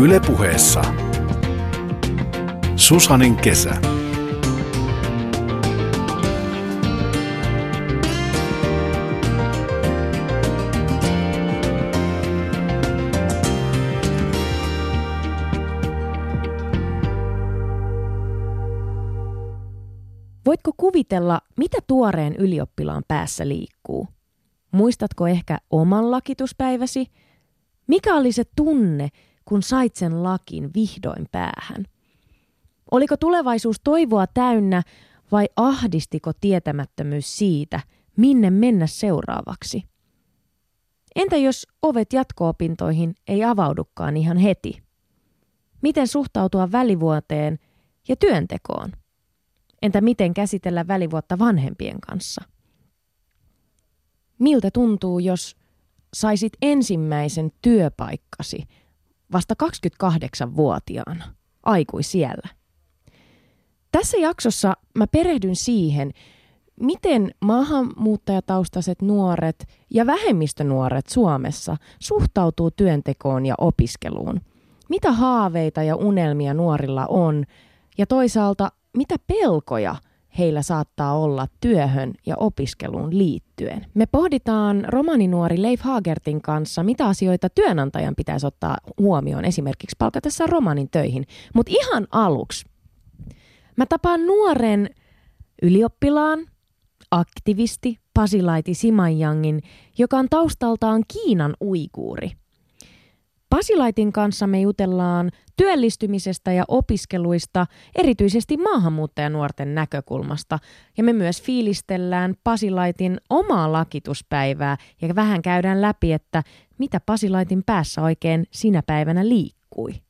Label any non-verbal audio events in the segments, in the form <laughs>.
Ylepuheessa Susanin kesä. Voitko kuvitella, mitä tuoreen ylioppilaan päässä liikkuu? Muistatko ehkä oman lakituspäiväsi? Mikä oli se tunne, kun sait sen lakin vihdoin päähän? Oliko tulevaisuus toivoa täynnä vai ahdistiko tietämättömyys siitä, minne mennä seuraavaksi? Entä jos ovet jatko-opintoihin ei avaudukaan ihan heti? Miten suhtautua välivuoteen ja työntekoon? Entä miten käsitellä välivuotta vanhempien kanssa? Miltä tuntuu, jos saisit ensimmäisen työpaikkasi vasta 28-vuotiaana, aikuisiellä? Tässä jaksossa mä perehdyn siihen, miten maahanmuuttajataustaiset nuoret ja vähemmistönuoret Suomessa suhtautuu työntekoon ja opiskeluun. Mitä haaveita ja unelmia nuorilla on ja toisaalta mitä pelkoja heillä saattaa olla työhön ja opiskeluun liittyen. Me pohditaan romaninuori Leif Hagertin kanssa, mitä asioita työnantajan pitäisi ottaa huomioon esimerkiksi palkatessa romanin töihin. Mutta ihan aluksi mä tapaan nuoren ylioppilaan, aktivisti Pasilaiti Simanjangin, joka on taustaltaan Kiinan uikuuri – Pasilaitin kanssa me jutellaan työllistymisestä ja opiskeluista, erityisesti maahanmuuttajanuorten näkökulmasta. Ja me myös fiilistellään Pasilaitin omaa lakituspäivää ja vähän käydään läpi, että mitä Pasilaitin päässä oikein sinä päivänä liikkui.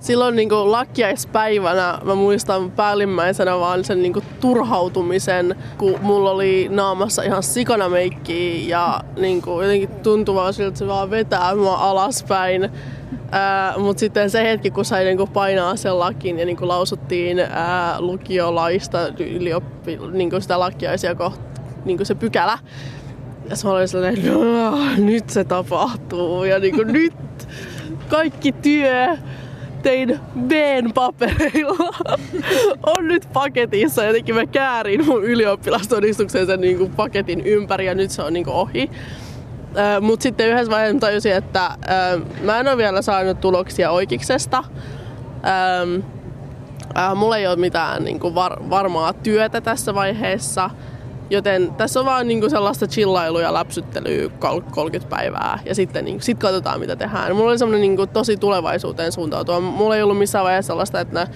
Silloin niin kuin lakkiaispäivänä mä muistan päällimmäisenä vaan sen niin kuin turhautumisen, kun mulla oli naamassa ihan sikana meikki ja niin kuin jotenkin tuntui vaan siltä, että se vaan vetää mua alaspäin. Mutta sitten se hetki, kun sai niinku painaa sen lakin ja niinku lausuttiin ää, lukiolaista ylioppi, niinku sitä lakkiaisia kohta, niinku se pykälä. Ja se oli sellainen, nyt se tapahtuu ja niinku nyt kaikki työ tein Bn papereilla on nyt paketissa. Jotenkin mä käärin mun ylioppilastodistuksen sen niin kuin paketin ympäri ja nyt se on niin kuin ohi. Mutta sitten yhdessä vaiheessa tajusin, että mä en ole vielä saanut tuloksia oikeiksesta. Ähm, äh, mulla ei ole mitään niin var- varmaa työtä tässä vaiheessa. Joten tässä on vaan niinku sellaista chillailua ja läpsyttelyä 30 päivää ja sitten niinku, sit katsotaan mitä tehdään. Mulla oli semmoinen niinku, tosi tulevaisuuteen suuntautua. Mulla ei ollut missään vaiheessa sellaista, että,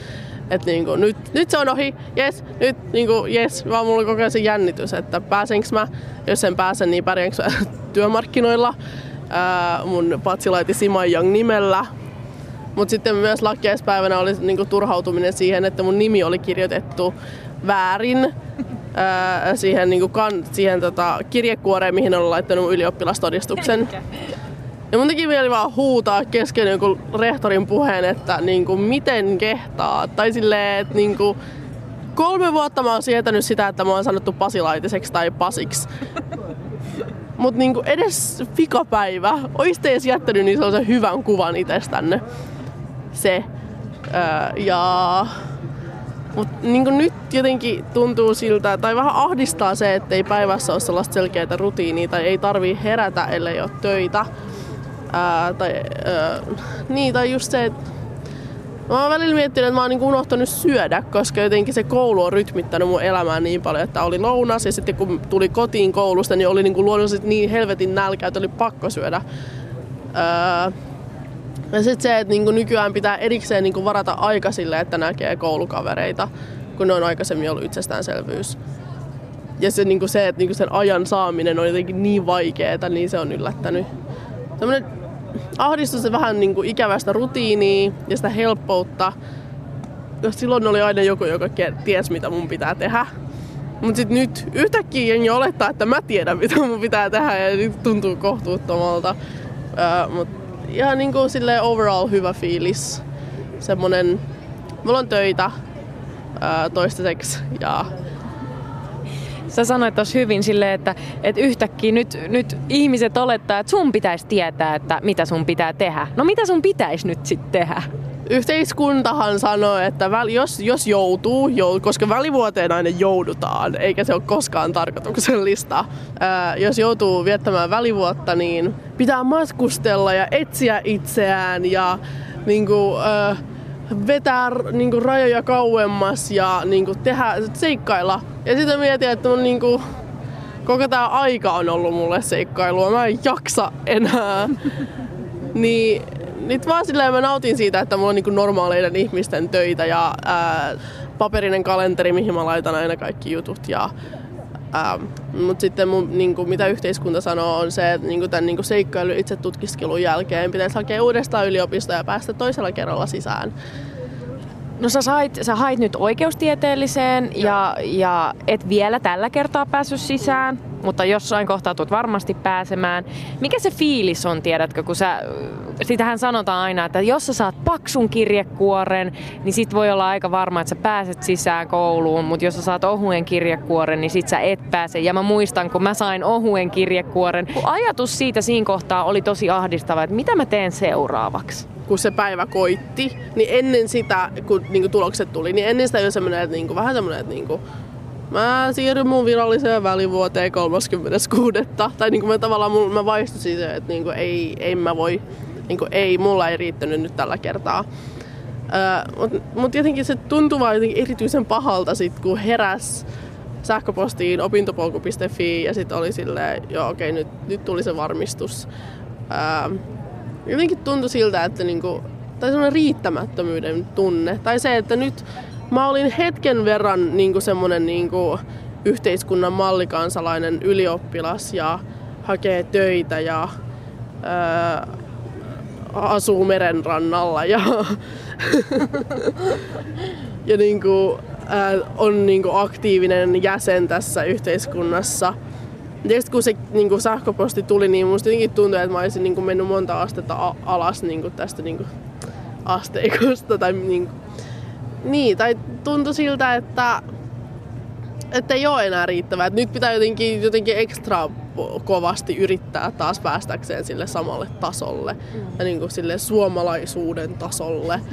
että niinku, nyt, nyt se on ohi, jes, nyt niinku, jes, vaan mulla oli se jännitys, että pääsenkö mä, jos en pääse, niin pärjäänkö <laughs> työmarkkinoilla ää, mun patsilaiti Sima Young nimellä. Mutta sitten myös lakkiaispäivänä oli niinku, turhautuminen siihen, että mun nimi oli kirjoitettu väärin ää, siihen, niin kuin kan, siihen tota, kirjekuoreen, mihin olen laittanut ylioppilastodistuksen. Ja mun teki mieli vaan huutaa kesken joku rehtorin puheen, että niin kuin, miten kehtaa. Tai silleen, että niin kuin, kolme vuotta mä oon sietänyt sitä, että mä oon sanottu pasilaitiseksi tai pasiksi. <laughs> Mutta niinku edes fikapäivä, oisitte edes jättänyt niin sellaisen hyvän kuvan itsestänne. Se. Öö, ja mutta niin nyt jotenkin tuntuu siltä, tai vähän ahdistaa se, että ei päivässä ole sellaista selkeää rutiinia, tai ei tarvii herätä, ellei ole töitä. Ää, tai, ää, niin, tai just se, että Mä oon välillä miettinyt, että mä oon niin unohtanut syödä, koska jotenkin se koulu on rytmittänyt mun elämää niin paljon, että oli lounas ja sitten kun tuli kotiin koulusta, niin oli niin luonnollisesti niin helvetin nälkä, että oli pakko syödä. Ää, ja sitten se, että niinku nykyään pitää erikseen niinku varata aika sille, että näkee koulukavereita, kun ne on aikaisemmin ollut itsestäänselvyys. Ja se, niinku se että niinku sen ajan saaminen on jotenkin niin vaikeaa, niin se on yllättänyt. Sellainen ahdistus se vähän niinku ikävästä rutiinia ja sitä helppoutta. Silloin oli aina joku, joka ties mitä mun pitää tehdä. Mutta sitten nyt yhtäkkiä jengi olettaa, että mä tiedän <laughs> mitä mun pitää tehdä ja nyt tuntuu kohtuuttomalta. Uh, Mutta ihan niin kuin overall hyvä fiilis. Semmonen, mulla on töitä ää, toistaiseksi ja Sä sanoit tuossa hyvin silleen, että, että yhtäkkiä nyt, nyt ihmiset olettaa, että sun pitäisi tietää, että mitä sun pitää tehdä. No mitä sun pitäisi nyt sitten tehdä? Yhteiskuntahan sanoo, että väl, jos, jos joutuu, jou, koska välivuoteen aina joudutaan, eikä se ole koskaan tarkoituksellista. Ää, jos joutuu viettämään välivuotta, niin pitää matkustella ja etsiä itseään ja niin kuin, ää, vetää niin kuin, rajoja kauemmas ja niin kuin, tehdä, seikkailla. Ja sitten mietin, että mun, niin kuin, koko tämä aika on ollut mulle seikkailua. Mä en jaksa enää. <laughs> niin nyt vaan silleen mä nautin siitä, että mulla on niin normaaleiden ihmisten töitä ja ää, paperinen kalenteri, mihin mä laitan aina kaikki jutut. Ja, mutta sitten mun, niin kuin, mitä yhteiskunta sanoo on se, että niin kuin tämän niin kuin seikkailun itse tutkiskelun jälkeen pitäisi hakea uudestaan yliopistoa ja päästä toisella kerralla sisään. No sä, sait, sä hait nyt oikeustieteelliseen ja, ja et vielä tällä kertaa päässyt sisään, mutta jossain kohtaa tulet varmasti pääsemään. Mikä se fiilis on, tiedätkö, kun sä, sitähän sanotaan aina, että jos sä saat paksun kirjekuoren, niin sit voi olla aika varma, että sä pääset sisään kouluun, mutta jos sä saat ohuen kirjekuoren, niin sit sä et pääse. Ja mä muistan, kun mä sain ohuen kirjekuoren, ajatus siitä siinä kohtaa oli tosi ahdistava, että mitä mä teen seuraavaksi kun se päivä koitti, niin ennen sitä, kun niin kuin tulokset tuli, niin ennen sitä jo semmoinen, että niin kuin, vähän semmoinen, että niin kuin, mä siirryn mun viralliseen välivuoteen 36. Tai niin kuin mä tavallaan mun, mä vaistusin siitä, että niin kuin, ei, ei mä voi, niin kuin, ei, mulla ei riittänyt nyt tällä kertaa. Uh, Mutta mut jotenkin se tuntuu vaan jotenkin erityisen pahalta sit, kun heräs sähköpostiin opintopolku.fi ja sitten oli silleen, joo okei, okay, nyt, nyt tuli se varmistus. Uh, jotenkin tuntui siltä, että niinku, tai semmoinen riittämättömyyden tunne. Tai se, että nyt mä olin hetken verran niinku semmoinen niinku yhteiskunnan mallikansalainen ylioppilas ja hakee töitä ja ää, asuu merenrannalla ja, <laughs> ja niinku, ää, on niinku aktiivinen jäsen tässä yhteiskunnassa – ja kun se niin kuin sähköposti tuli, niin musta jotenkin tuntui, että mä olisin niin kuin mennyt monta astetta alas niin kuin tästä niin kuin asteikosta. Tai, niin, kuin, niin, tai tuntui siltä, että, että ei ole enää riittävää. Että nyt pitää jotenkin, jotenkin ekstra kovasti yrittää taas päästäkseen sille samalle tasolle. Mm. Ja niin kuin sille suomalaisuuden tasolle. <laughs>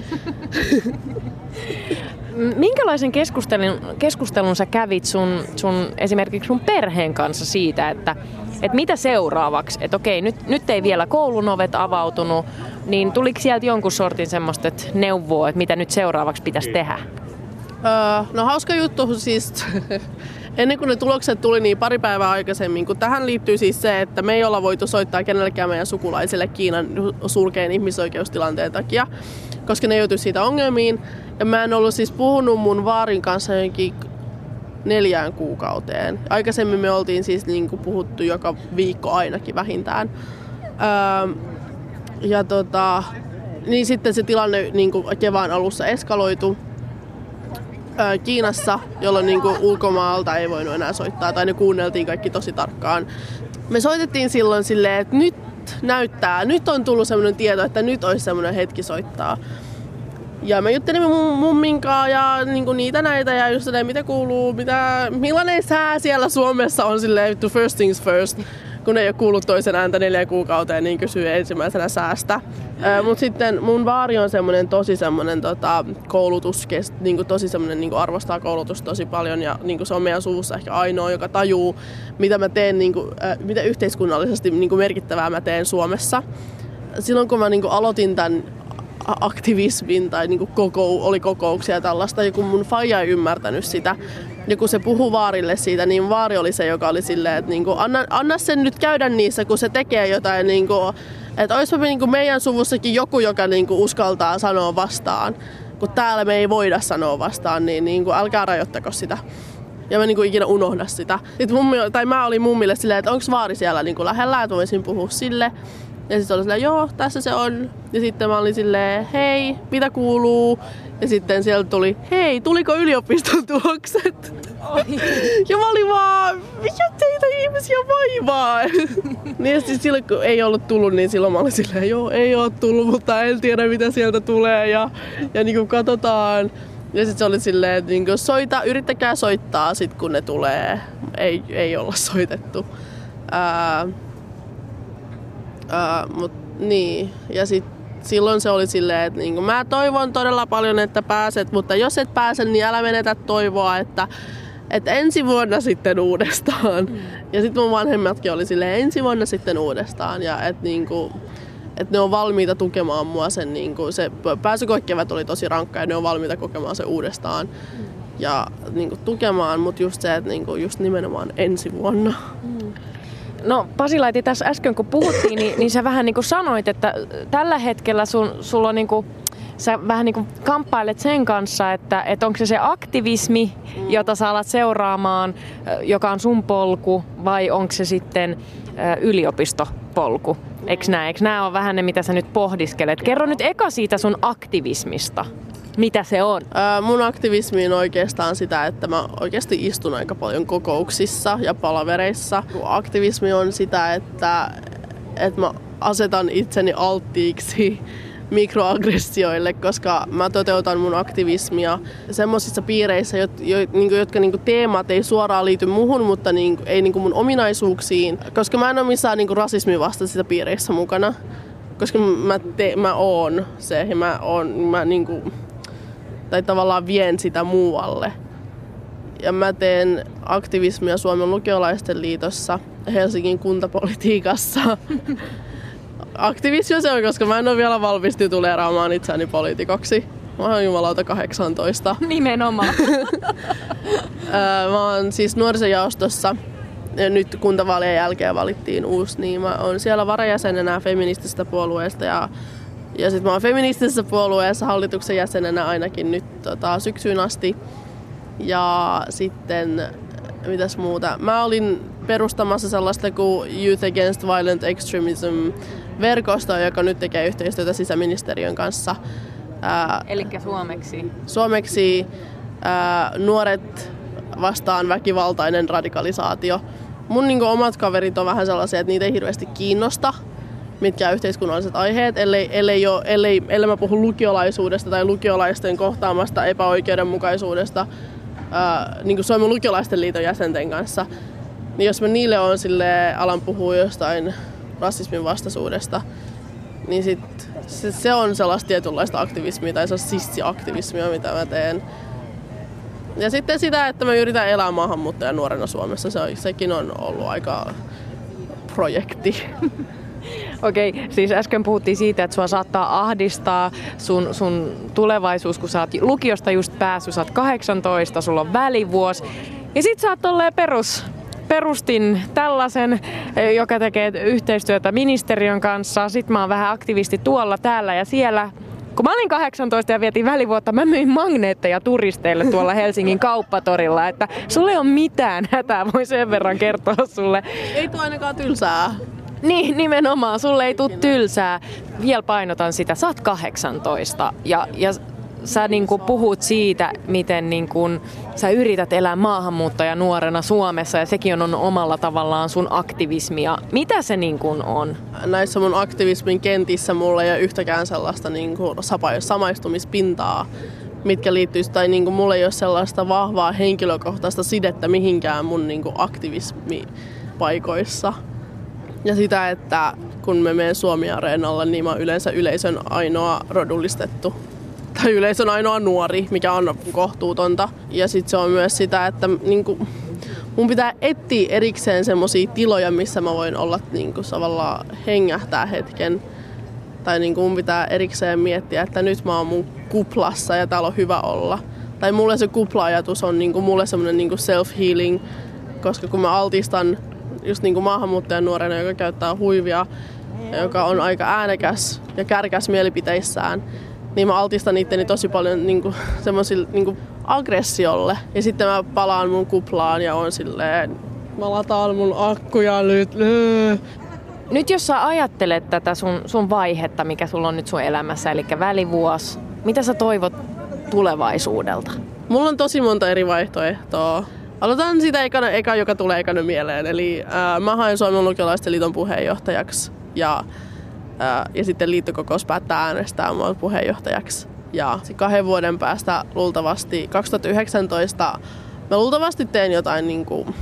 Minkälaisen keskustelun, keskustelun sä kävit sun, sun esimerkiksi sun perheen kanssa siitä, että, että mitä seuraavaksi? Että okei, nyt, nyt ei vielä koulun ovet avautunut, niin tuliko sieltä jonkun sortin semmoista että neuvoa, että mitä nyt seuraavaksi pitäisi tehdä? Öö, no hauska juttu siis <laughs> ennen kuin ne tulokset tuli niin pari päivää aikaisemmin, kun tähän liittyy siis se, että me ei olla voitu soittaa kenellekään meidän sukulaisille Kiinan sulkeen ihmisoikeustilanteen takia, koska ne joutuisi siitä ongelmiin. Ja mä en ollut siis puhunut mun vaarin kanssa jonkin neljään kuukauteen. Aikaisemmin me oltiin siis niin kuin puhuttu joka viikko ainakin vähintään. Öö, ja tota, niin sitten se tilanne niin kuin kevään alussa eskaloitu Kiinassa, jolloin niin kuin ulkomaalta ei voinut enää soittaa, tai ne kuunneltiin kaikki tosi tarkkaan. Me soitettiin silloin silleen, että nyt näyttää, nyt on tullut sellainen tieto, että nyt olisi sellainen hetki soittaa. Ja me juttelimme mumminkaan ja niinku niitä näitä ja just silleen, mitä kuuluu, mitä, millainen sää siellä Suomessa on silleen, to first things first kun ei ole kuullut toisen ääntä neljä kuukauteen, niin kysyy ensimmäisenä säästä. Mutta sitten mun vaari on semmoinen tosi semmoinen tota, koulutus, niin kuin tosi semmoinen niin kuin arvostaa koulutusta tosi paljon ja niin kuin se on meidän suvussa ehkä ainoa, joka tajuu, mitä mä teen, niin kuin, äh, mitä yhteiskunnallisesti niin kuin merkittävää mä teen Suomessa. Silloin kun mä niin kuin aloitin tämän aktivismin tai niin kuin koko, oli kokouksia ja tällaista, ja kun mun faija ei ymmärtänyt sitä, ja kun se puhuu Vaarille siitä, niin Vaari oli se, joka oli silleen, että niin kuin, anna, anna sen nyt käydä niissä, kun se tekee jotain, niin kuin, että olisipa niin kuin meidän suvussakin joku, joka niin kuin uskaltaa sanoa vastaan, kun täällä me ei voida sanoa vastaan, niin, niin kuin, älkää rajoittako sitä. Ja mä niinku ikinä unohda sitä. Sitten mummi, tai mä olin mummille silleen, että onko vaari siellä niinku lähellä, että voisin puhua sille. Ja sitten oli silleen, joo, tässä se on. Ja sitten mä olin silleen, hei, mitä kuuluu? Ja sitten sieltä tuli, hei, tuliko yliopiston tulokset? Oi. Ja mä olin vaan, mikä teitä ihmisiä vaivaa? <laughs> niin ja siis silloin kun ei ollut tullut, niin silloin mä olin silleen, joo, ei ole tullut, mutta en tiedä mitä sieltä tulee. Ja, ja niin kuin katsotaan. Ja sitten se oli silleen, että niinku soita, yrittäkää soittaa sit kun ne tulee. Ei, ei olla soitettu. Ää, ää, mut niin. Ja sitten silloin se oli silleen, että niinku, mä toivon todella paljon, että pääset, mutta jos et pääse, niin älä menetä toivoa, että, että ensi vuonna sitten uudestaan. Mm. Ja sitten mun vanhemmatkin oli silleen, ensi vuonna sitten uudestaan. Ja että niinku, että ne on valmiita tukemaan mua sen, niin kuin se pääsykoekevät oli tosi rankka ja ne on valmiita kokemaan se uudestaan mm. ja niin kuin, tukemaan, mutta just se, että niin kuin, just nimenomaan ensi vuonna. Mm. No Pasilaiti tässä äsken kun puhuttiin, niin, niin sä vähän niin kuin sanoit, että tällä hetkellä sun, sulla on niin kuin, sä vähän niin kuin kamppailet sen kanssa, että, että onko se se aktivismi, mm. jota sä alat seuraamaan, joka on sun polku, vai onko se sitten yliopistopolku? Eikö näin? Eikö nämä ole vähän ne, mitä sä nyt pohdiskelet? Kerro nyt eka siitä sun aktivismista. Mitä se on? Ää, mun aktivismi on oikeastaan sitä, että mä oikeasti istun aika paljon kokouksissa ja palavereissa. Aktivismi on sitä, että, että mä asetan itseni alttiiksi <laughs> mikroaggressioille, koska mä toteutan mun aktivismia semmoisissa piireissä, jo, niinku, jotka niinku, teemat ei suoraan liity muhun, mutta niinku, ei niinku, mun ominaisuuksiin, koska mä en ole missään niinku, rasismin piireissä mukana, koska mä, te, mä oon se ja mä, oon, mä niinku, tai tavallaan vien sitä muualle. Ja mä teen aktivismia Suomen lukiolaisten liitossa, Helsingin kuntapolitiikassa. <laughs> aktivismi se on, koska mä en ole vielä valmis tituleeraamaan itseäni poliitikoksi. Mä oon jumalauta 18. <laughs> Nimenomaan. <laughs> mä oon siis nuorisojaostossa. Ja nyt kuntavaalien jälkeen valittiin uusi, niin mä oon siellä varajäsenenä feministisestä puolueesta ja ja sitten mä oon feministisessä puolueessa hallituksen jäsenenä ainakin nyt tota, syksyyn asti. Ja sitten, mitäs muuta? Mä olin perustamassa sellaista kuin Youth Against Violent Extremism verkosto, joka nyt tekee yhteistyötä sisäministeriön kanssa. Eli suomeksi? Suomeksi ää, nuoret vastaan väkivaltainen radikalisaatio. Mun niin omat kaverit on vähän sellaisia, että niitä ei hirveästi kiinnosta mitkä yhteiskunnalliset aiheet, ellei, ellei, jo, ellei, ellei mä puhu lukiolaisuudesta tai lukiolaisten kohtaamasta epäoikeudenmukaisuudesta ää, niin kuin Suomen lukiolaisten liiton jäsenten kanssa. Niin jos mä niille on sille alan puhua jostain rasismin vastaisuudesta, niin sit se, se on sellaista tietynlaista aktivismia tai se on sissiaktivismia, mitä mä teen. Ja sitten sitä, että mä yritän elää maahanmuuttajan nuorena Suomessa, se, sekin on ollut aika projekti. <laughs> Okei, okay, siis äsken puhuttiin siitä, että sua saattaa ahdistaa sun, sun tulevaisuus, kun sä oot lukiosta just päässyt, sä oot 18, sulla on välivuosi. Ja sit sä oot perus, perustin tällaisen, eh, joka tekee yhteistyötä ministeriön kanssa. Sitten mä oon vähän aktivisti tuolla, täällä ja siellä. Kun mä olin 18 ja vietin välivuotta, mä myin magneetteja turisteille tuolla Helsingin kauppatorilla, että sulle on mitään hätää, voi sen verran kertoa sulle. Ei tuo ainakaan tylsää. <laughs> Niin, nimenomaan. Sulle ei tule tylsää. Vielä painotan sitä. Sä oot 18 ja, ja sä niin kuin puhut siitä, miten niin kuin sä yrität elää maahanmuuttaja nuorena Suomessa ja sekin on omalla tavallaan sun aktivismia. Mitä se niin kuin on? Näissä mun aktivismin kentissä mulla ei ole yhtäkään sellaista niin kuin samaistumispintaa mitkä liittyisi, tai niin kuin mulla ei ole sellaista vahvaa henkilökohtaista sidettä mihinkään mun niin kuin aktivismipaikoissa. Ja sitä, että kun me menen Suomi-areenalle, niin mä yleensä yleisön ainoa rodullistettu tai yleisön ainoa nuori, mikä on kohtuutonta. Ja sitten se on myös sitä, että niin kuin, mun pitää etsiä erikseen semmoisia tiloja, missä mä voin olla niin kuin, tavallaan hengähtää hetken. Tai niin kuin, mun pitää erikseen miettiä, että nyt mä oon mun kuplassa ja täällä on hyvä olla. Tai mulle se kupla-ajatus on niin kuin, mulle semmoinen niin self-healing, koska kun mä altistan just niin kuin maahanmuuttajan nuorena, joka käyttää huivia, joka on aika äänekäs ja kärkäs mielipiteissään, niin mä altistan itteni tosi paljon niin kuin, niin kuin aggressiolle. Ja sitten mä palaan mun kuplaan ja on silleen, mä lataan mun akkuja nyt. Nyt jos sä ajattelet tätä sun, sun vaihetta, mikä sulla on nyt sun elämässä, eli välivuosi, mitä sä toivot tulevaisuudelta? Mulla on tosi monta eri vaihtoehtoa. Aloitan sitä ekana, eka, joka tulee ekana mieleen. Eli ää, mä haen Suomen lukiolaisten liiton puheenjohtajaksi ja, ää, ja sitten liittokokous päättää äänestää mua puheenjohtajaksi. Ja kahden vuoden päästä luultavasti 2019 mä luultavasti teen jotain, niin kuin,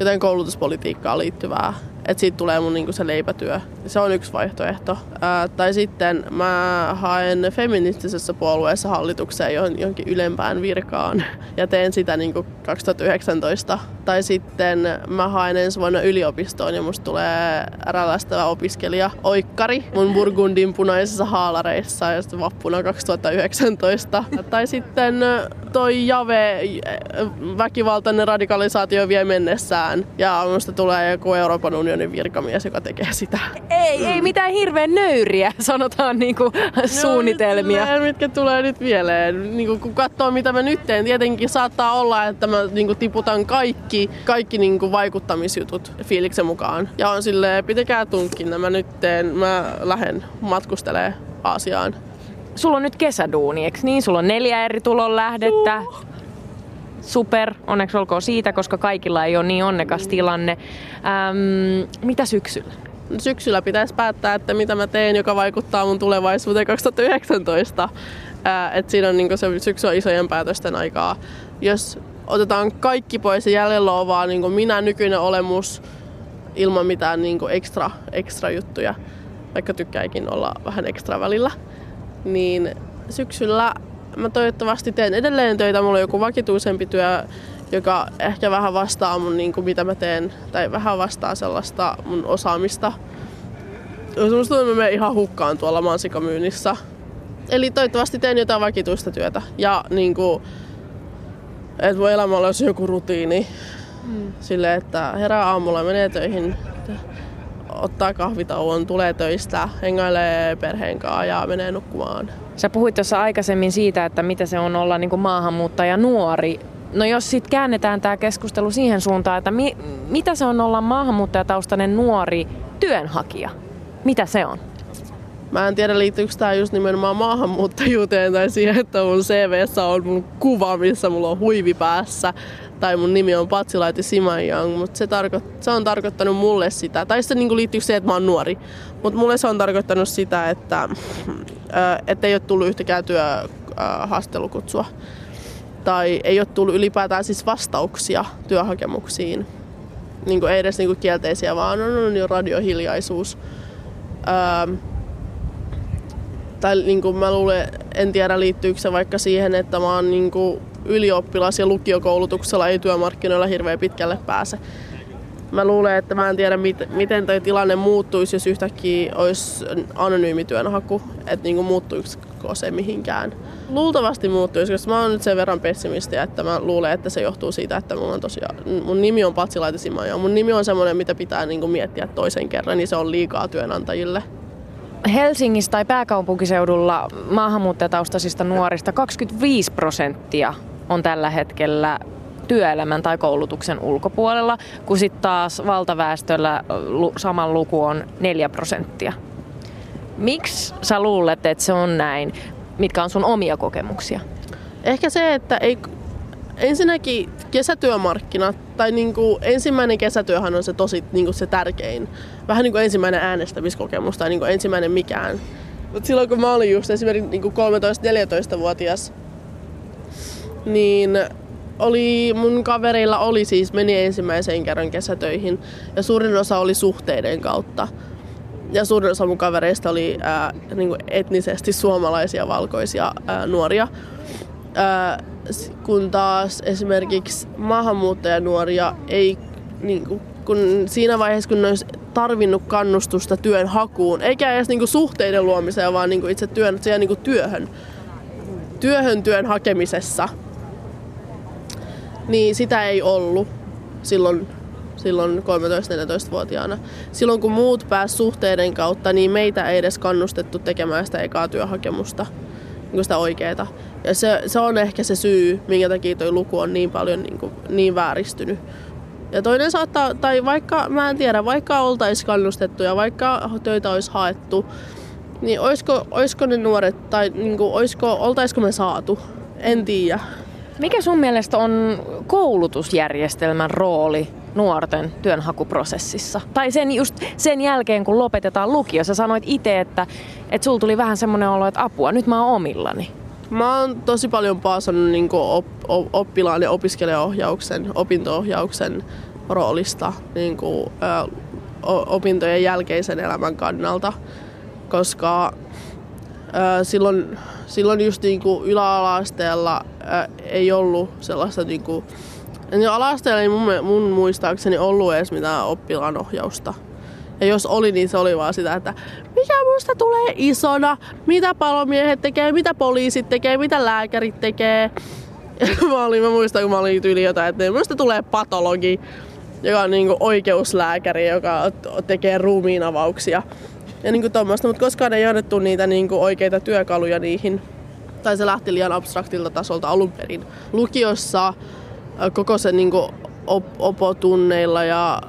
jotain koulutuspolitiikkaan liittyvää että siitä tulee mun niinku se leipätyö. Se on yksi vaihtoehto. Ää, tai sitten mä haen feministisessä puolueessa hallitukseen johonkin ylempään virkaan ja teen sitä niinku 2019. Tai sitten mä haen ensi vuonna yliopistoon ja musta tulee rälästävä opiskelija Oikkari mun Burgundin punaisissa haalareissa ja sitten vappuna 2019. tai sitten toi Jave, väkivaltainen radikalisaatio vie mennessään ja musta tulee joku Euroopan unionin virkamies, joka tekee sitä. Ei, mm. ei mitään hirveän nöyriä, sanotaan niinku suunnitelmia. No, mitkä tulee nyt mieleen. Niinku, kun katsoo mitä mä nyt teen, tietenkin saattaa olla, että mä niinku, tiputan kaikki, kaikki niinku, vaikuttamisjutut fiiliksen mukaan. Ja on silleen, pitäkää tunkin, mä nyt teen, mä lähden matkustelee Aasiaan sulla on nyt kesäduuni, eikö niin? Sulla on neljä eri tulon lähdettä. Super, onneksi olkoon siitä, koska kaikilla ei ole niin onnekas tilanne. Ähm, mitä syksyllä? Syksyllä pitäisi päättää, että mitä mä teen, joka vaikuttaa mun tulevaisuuteen 2019. Äh, et siinä on niin se syksy on isojen päätösten aikaa. Jos otetaan kaikki pois ja jäljellä on vaan niin minä nykyinen olemus ilman mitään niin ekstra, ekstra juttuja, vaikka tykkääkin olla vähän ekstra välillä niin syksyllä mä toivottavasti teen edelleen töitä. Mulla on joku vakituisempi työ, joka ehkä vähän vastaa mun, niin kuin mitä mä teen, tai vähän vastaa sellaista mun osaamista. Musta tuntuu, että mä ihan hukkaan tuolla mansikamyynnissä. Eli toivottavasti teen jotain vakituista työtä. Ja niin kuin, että voi elämällä olisi joku rutiini. Mm. Sille, että herää aamulla menee töihin, ottaa kahvitauon, tulee töistä, hengailee perheen kanssa ja menee nukkumaan. Sä puhuit tuossa aikaisemmin siitä, että mitä se on olla niin kuin maahanmuuttaja nuori. No jos sitten käännetään tämä keskustelu siihen suuntaan, että mi- mitä se on olla maahanmuuttajataustainen nuori työnhakija? Mitä se on? Mä en tiedä liittyykö tämä just nimenomaan maahanmuuttajuuteen tai siihen, että mun CVssä on mun kuva, missä mulla on huivi päässä tai mun nimi on Patsilaiti Simanjang, mutta se, tarko- se on tarkoittanut mulle sitä, tai se niinku liittyy siihen, että mä oon nuori, mutta mulle se on tarkoittanut sitä, että et ei ole tullut yhtäkään työhaastattelukutsua. Tai ei ole tullut ylipäätään siis vastauksia työhakemuksiin. Niin kuin ei edes niin kuin kielteisiä, vaan on, on jo radiohiljaisuus. Öö, tai niin kuin mä luulen, en tiedä liittyykö se vaikka siihen, että mä oon niin kuin ylioppilas- ja lukiokoulutuksella ei työmarkkinoilla hirveän pitkälle pääse. Mä luulen, että mä en tiedä, miten toi tilanne muuttuisi, jos yhtäkkiä olisi anonyymi työnhaku, että niinku muuttuisiko se mihinkään. Luultavasti muuttuisi, koska mä oon nyt sen verran pessimisti, että mä luulen, että se johtuu siitä, että mulla on tosiaan, mun nimi on Patsilaiti ja mun nimi on semmoinen, mitä pitää niinku miettiä toisen kerran, niin se on liikaa työnantajille. Helsingissä tai pääkaupunkiseudulla maahanmuuttajataustaisista nuorista 25 prosenttia on tällä hetkellä työelämän tai koulutuksen ulkopuolella, kun sitten taas valtaväestöllä saman luku on 4 prosenttia. Miksi sä luulet, että se on näin? Mitkä on sun omia kokemuksia? Ehkä se, että ei, ensinnäkin kesätyömarkkinat, tai niin kuin ensimmäinen kesätyöhän on se tosi niin kuin se tärkein. Vähän niin kuin ensimmäinen äänestämiskokemus tai niin kuin ensimmäinen mikään. Mutta silloin kun mä olin just esimerkiksi niin 13-14-vuotias, niin oli, mun kavereilla oli siis, meni ensimmäiseen kerran kesätöihin ja suurin osa oli suhteiden kautta. Ja suurin osa mun kavereista oli ää, niin kuin etnisesti suomalaisia valkoisia ää, nuoria. Ää, kun taas esimerkiksi maahanmuuttajanuoria ei, niin kuin, kun siinä vaiheessa kun ne olisi tarvinnut kannustusta työn hakuun, eikä edes niin kuin suhteiden luomiseen, vaan niin kuin itse työn, siihen niin kuin työhön, työhön työn hakemisessa – niin sitä ei ollut silloin, silloin 13-14-vuotiaana. Silloin kun muut pääs suhteiden kautta, niin meitä ei edes kannustettu tekemään sitä ekaa työhakemusta, niin sitä oikeeta. Ja se, se on ehkä se syy, minkä takia tuo luku on niin paljon niin, kuin, niin vääristynyt. Ja toinen saattaa, tai vaikka, mä en tiedä, vaikka oltaisiin kannustettu ja vaikka töitä olisi haettu, niin olisiko, olisiko ne nuoret, tai niin kuin, olisiko, oltaisiko me saatu, en tiedä. Mikä sun mielestä on koulutusjärjestelmän rooli nuorten työnhakuprosessissa? Tai sen just sen jälkeen, kun lopetetaan lukio, sä sanoit itse, että, että sulla tuli vähän semmoinen olo, että apua, nyt mä oon omillani. Mä oon tosi paljon paasannut niin op, op, oppilaan ja opiskelijaohjauksen, opintoohjauksen roolista niin kuin, ö, opintojen jälkeisen elämän kannalta, koska ö, silloin, silloin just niin kuin yläalasteella ö, ei ollut sellaista niin kuin, niin ala-asteella ei mun, mun muistaakseni ollut edes mitään oppilaan ohjausta. Ja jos oli, niin se oli vaan sitä, että mikä musta tulee isona, mitä palomiehet tekee, mitä poliisit tekee, mitä lääkärit tekee. <laughs> mä, olin, mä muistan, kun mä olin tyyli jotain, että musta tulee patologi, joka on niinku oikeuslääkäri, joka tekee ruumiinavauksia. Ja niinku tuommoista, mutta koskaan ei annettu niitä niinku oikeita työkaluja niihin. Tai se lähti liian abstraktilta tasolta alun perin. Lukiossa koko sen niinku op- opotunneilla ja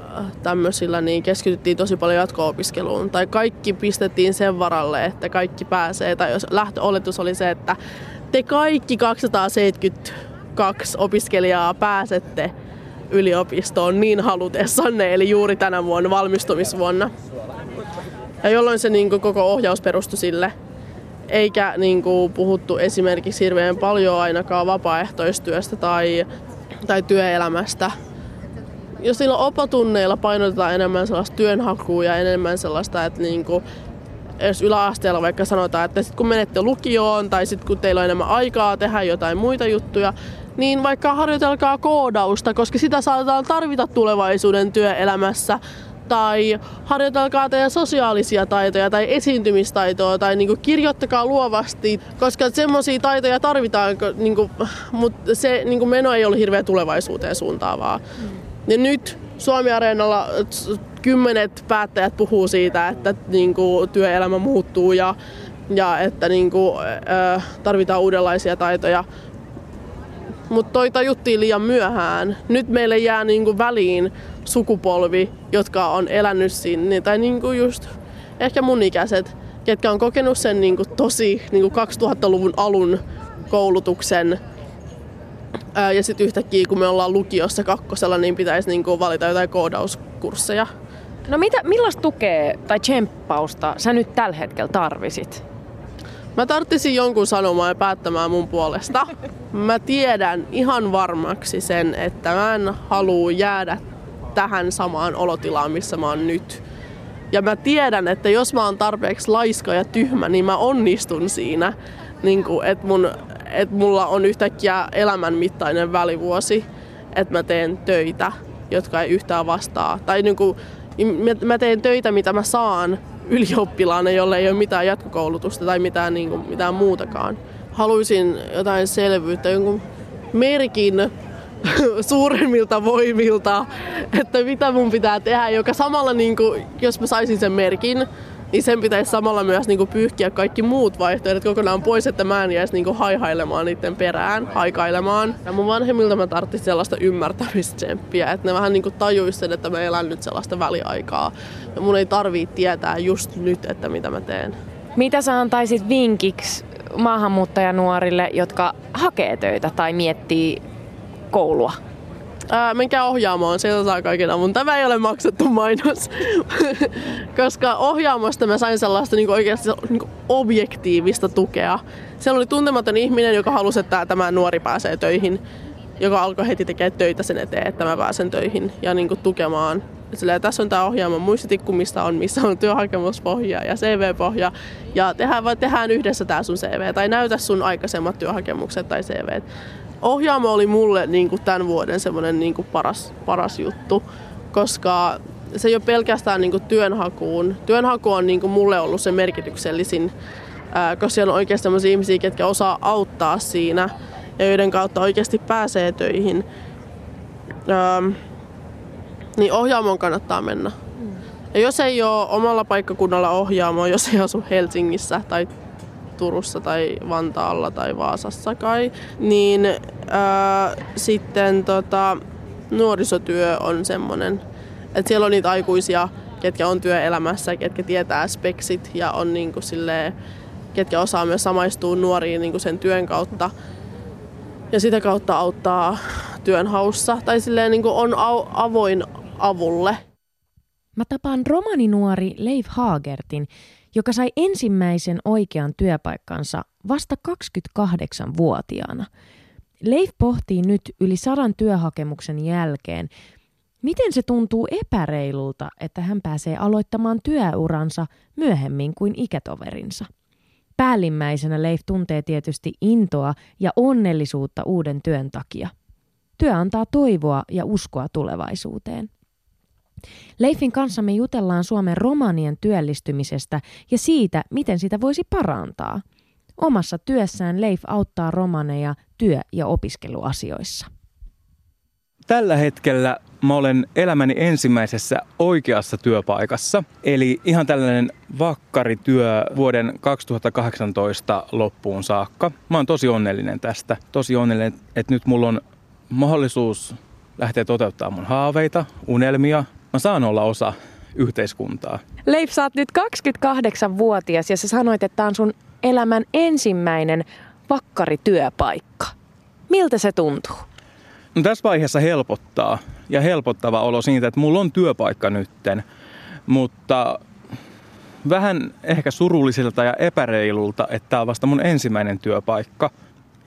tämmöisillä niin keskityttiin tosi paljon jatko-opiskeluun. Tai kaikki pistettiin sen varalle, että kaikki pääsee. Tai jos lähtöoletus oli se, että te kaikki 272 opiskelijaa pääsette yliopistoon niin halutessanne, eli juuri tänä vuonna valmistumisvuonna. Ja jolloin se niin kuin, koko ohjaus perustui sille, eikä niin kuin, puhuttu esimerkiksi hirveän paljon ainakaan vapaaehtoistyöstä tai, tai työelämästä. Jos silloin opotunneilla painotetaan enemmän sellaista työnhakua ja enemmän sellaista, että niin kuin, jos yläasteella vaikka sanotaan, että sit kun menette lukioon tai sitten kun teillä on enemmän aikaa tehdä jotain muita juttuja, niin vaikka harjoitelkaa koodausta, koska sitä saatetaan tarvita tulevaisuuden työelämässä. Tai harjoitelkaa teidän sosiaalisia taitoja tai esiintymistaitoa tai niinku kirjoittakaa luovasti, koska semmoisia taitoja tarvitaan, niinku, mutta se niinku meno ei ole hirveän tulevaisuuteen suuntaavaa. Mm. Ja nyt Suomi-areenalla kymmenet päättäjät puhuu siitä, että niinku, työelämä muuttuu ja, ja että niinku, äh, tarvitaan uudenlaisia taitoja mutta toi tajuttiin liian myöhään. Nyt meille jää niinku väliin sukupolvi, jotka on elänyt sinne, tai niinku just ehkä mun ikäiset, ketkä on kokenut sen niinku tosi niinku 2000-luvun alun koulutuksen. Ää, ja sitten yhtäkkiä, kun me ollaan lukiossa kakkosella, niin pitäisi niinku valita jotain koodauskursseja. No mitä, millaista tukea tai tsemppausta sä nyt tällä hetkellä tarvisit? Mä tarttisin jonkun sanomaan ja päättämään mun puolesta. Mä tiedän ihan varmaksi sen, että mä en halua jäädä tähän samaan olotilaan, missä mä oon nyt. Ja mä tiedän, että jos mä oon tarpeeksi laiska ja tyhmä, niin mä onnistun siinä. Niin että et mulla on yhtäkkiä elämänmittainen välivuosi, että mä teen töitä, jotka ei yhtään vastaa. Tai niin kuin, mä teen töitä, mitä mä saan ylioppilaana, jolle ei ole mitään jatkokoulutusta tai mitään, niin kuin, mitään muutakaan. Haluaisin jotain selvyyttä, jonkun merkin <laughs> suuremmilta voimilta, että mitä mun pitää tehdä, joka samalla, niin kuin, jos mä saisin sen merkin, niin sen pitäisi samalla myös niin kuin pyyhkiä kaikki muut vaihtoehdot kokonaan pois, että mä en jäisi niin kuin haihailemaan niiden perään, haikailemaan. Ja mun vanhemmilta mä tarvitsin sellaista ymmärtämistsemppiä, että ne vähän niin kuin tajuisi sen, että mä elän nyt sellaista väliaikaa. Ja mun ei tarvii tietää just nyt, että mitä mä teen. Mitä sä antaisit vinkiksi maahanmuuttajanuorille, jotka hakee töitä tai miettii koulua? Ää, menkää ohjaamoon, sieltä saa kaiken avun. Tämä ei ole maksettu mainos, <laughs> koska ohjaamosta mä sain sellaista niin oikeasti niin objektiivista tukea. Siellä oli tuntematon ihminen, joka halusi, että tämä nuori pääsee töihin, joka alkoi heti tekemään töitä sen eteen, että mä pääsen töihin ja niin kuin, tukemaan. Silleen, tässä on tämä ohjaamon muistitikku, mistä on, missä on työhakemuspohja ja CV-pohja. Ja tehdään, tehdään yhdessä tämä sun CV tai näytä sun aikaisemmat työhakemukset tai CV ohjaamo oli mulle niin kuin tämän vuoden semmoinen niin kuin paras, paras juttu, koska se ei ole pelkästään niin kuin työnhakuun. Työnhaku on niin kuin mulle ollut se merkityksellisin, ää, koska siellä on oikeasti sellaisia ihmisiä, ketkä osaa auttaa siinä ja joiden kautta oikeasti pääsee töihin. Ää, niin ohjaamoon kannattaa mennä. Mm. Ja jos ei ole omalla paikkakunnalla ohjaamoa, jos ei asu Helsingissä tai Turussa tai Vantaalla tai Vaasassa kai, niin ää, sitten tota, nuorisotyö on semmoinen, että siellä on niitä aikuisia, ketkä on työelämässä, ketkä tietää speksit ja on niinku silleen, ketkä osaa myös samaistua nuoriin niinku sen työn kautta ja sitä kautta auttaa työnhaussa. Tai silleen niin on avoin avulle. Mä tapaan romaninuori Leif Haagertin, joka sai ensimmäisen oikean työpaikkansa vasta 28-vuotiaana. Leif pohtii nyt yli sadan työhakemuksen jälkeen, miten se tuntuu epäreilulta, että hän pääsee aloittamaan työuransa myöhemmin kuin ikätoverinsa. Päällimmäisenä Leif tuntee tietysti intoa ja onnellisuutta uuden työn takia. Työ antaa toivoa ja uskoa tulevaisuuteen. Leifin kanssa me jutellaan Suomen romanien työllistymisestä ja siitä, miten sitä voisi parantaa. Omassa työssään Leif auttaa romaneja työ- ja opiskeluasioissa. Tällä hetkellä mä olen elämäni ensimmäisessä oikeassa työpaikassa. Eli ihan tällainen vakkarityö vuoden 2018 loppuun saakka. Mä oon tosi onnellinen tästä. Tosi onnellinen, että nyt mulla on mahdollisuus lähteä toteuttamaan mun haaveita, unelmia. Mä saan olla osa yhteiskuntaa. Leif, sä oot nyt 28-vuotias ja sä sanoit, että tämä on sun elämän ensimmäinen vakkarityöpaikka. Miltä se tuntuu? No tässä vaiheessa helpottaa ja helpottava olo siitä, että mulla on työpaikka nytten, mutta vähän ehkä surulliselta ja epäreilulta, että tämä on vasta mun ensimmäinen työpaikka.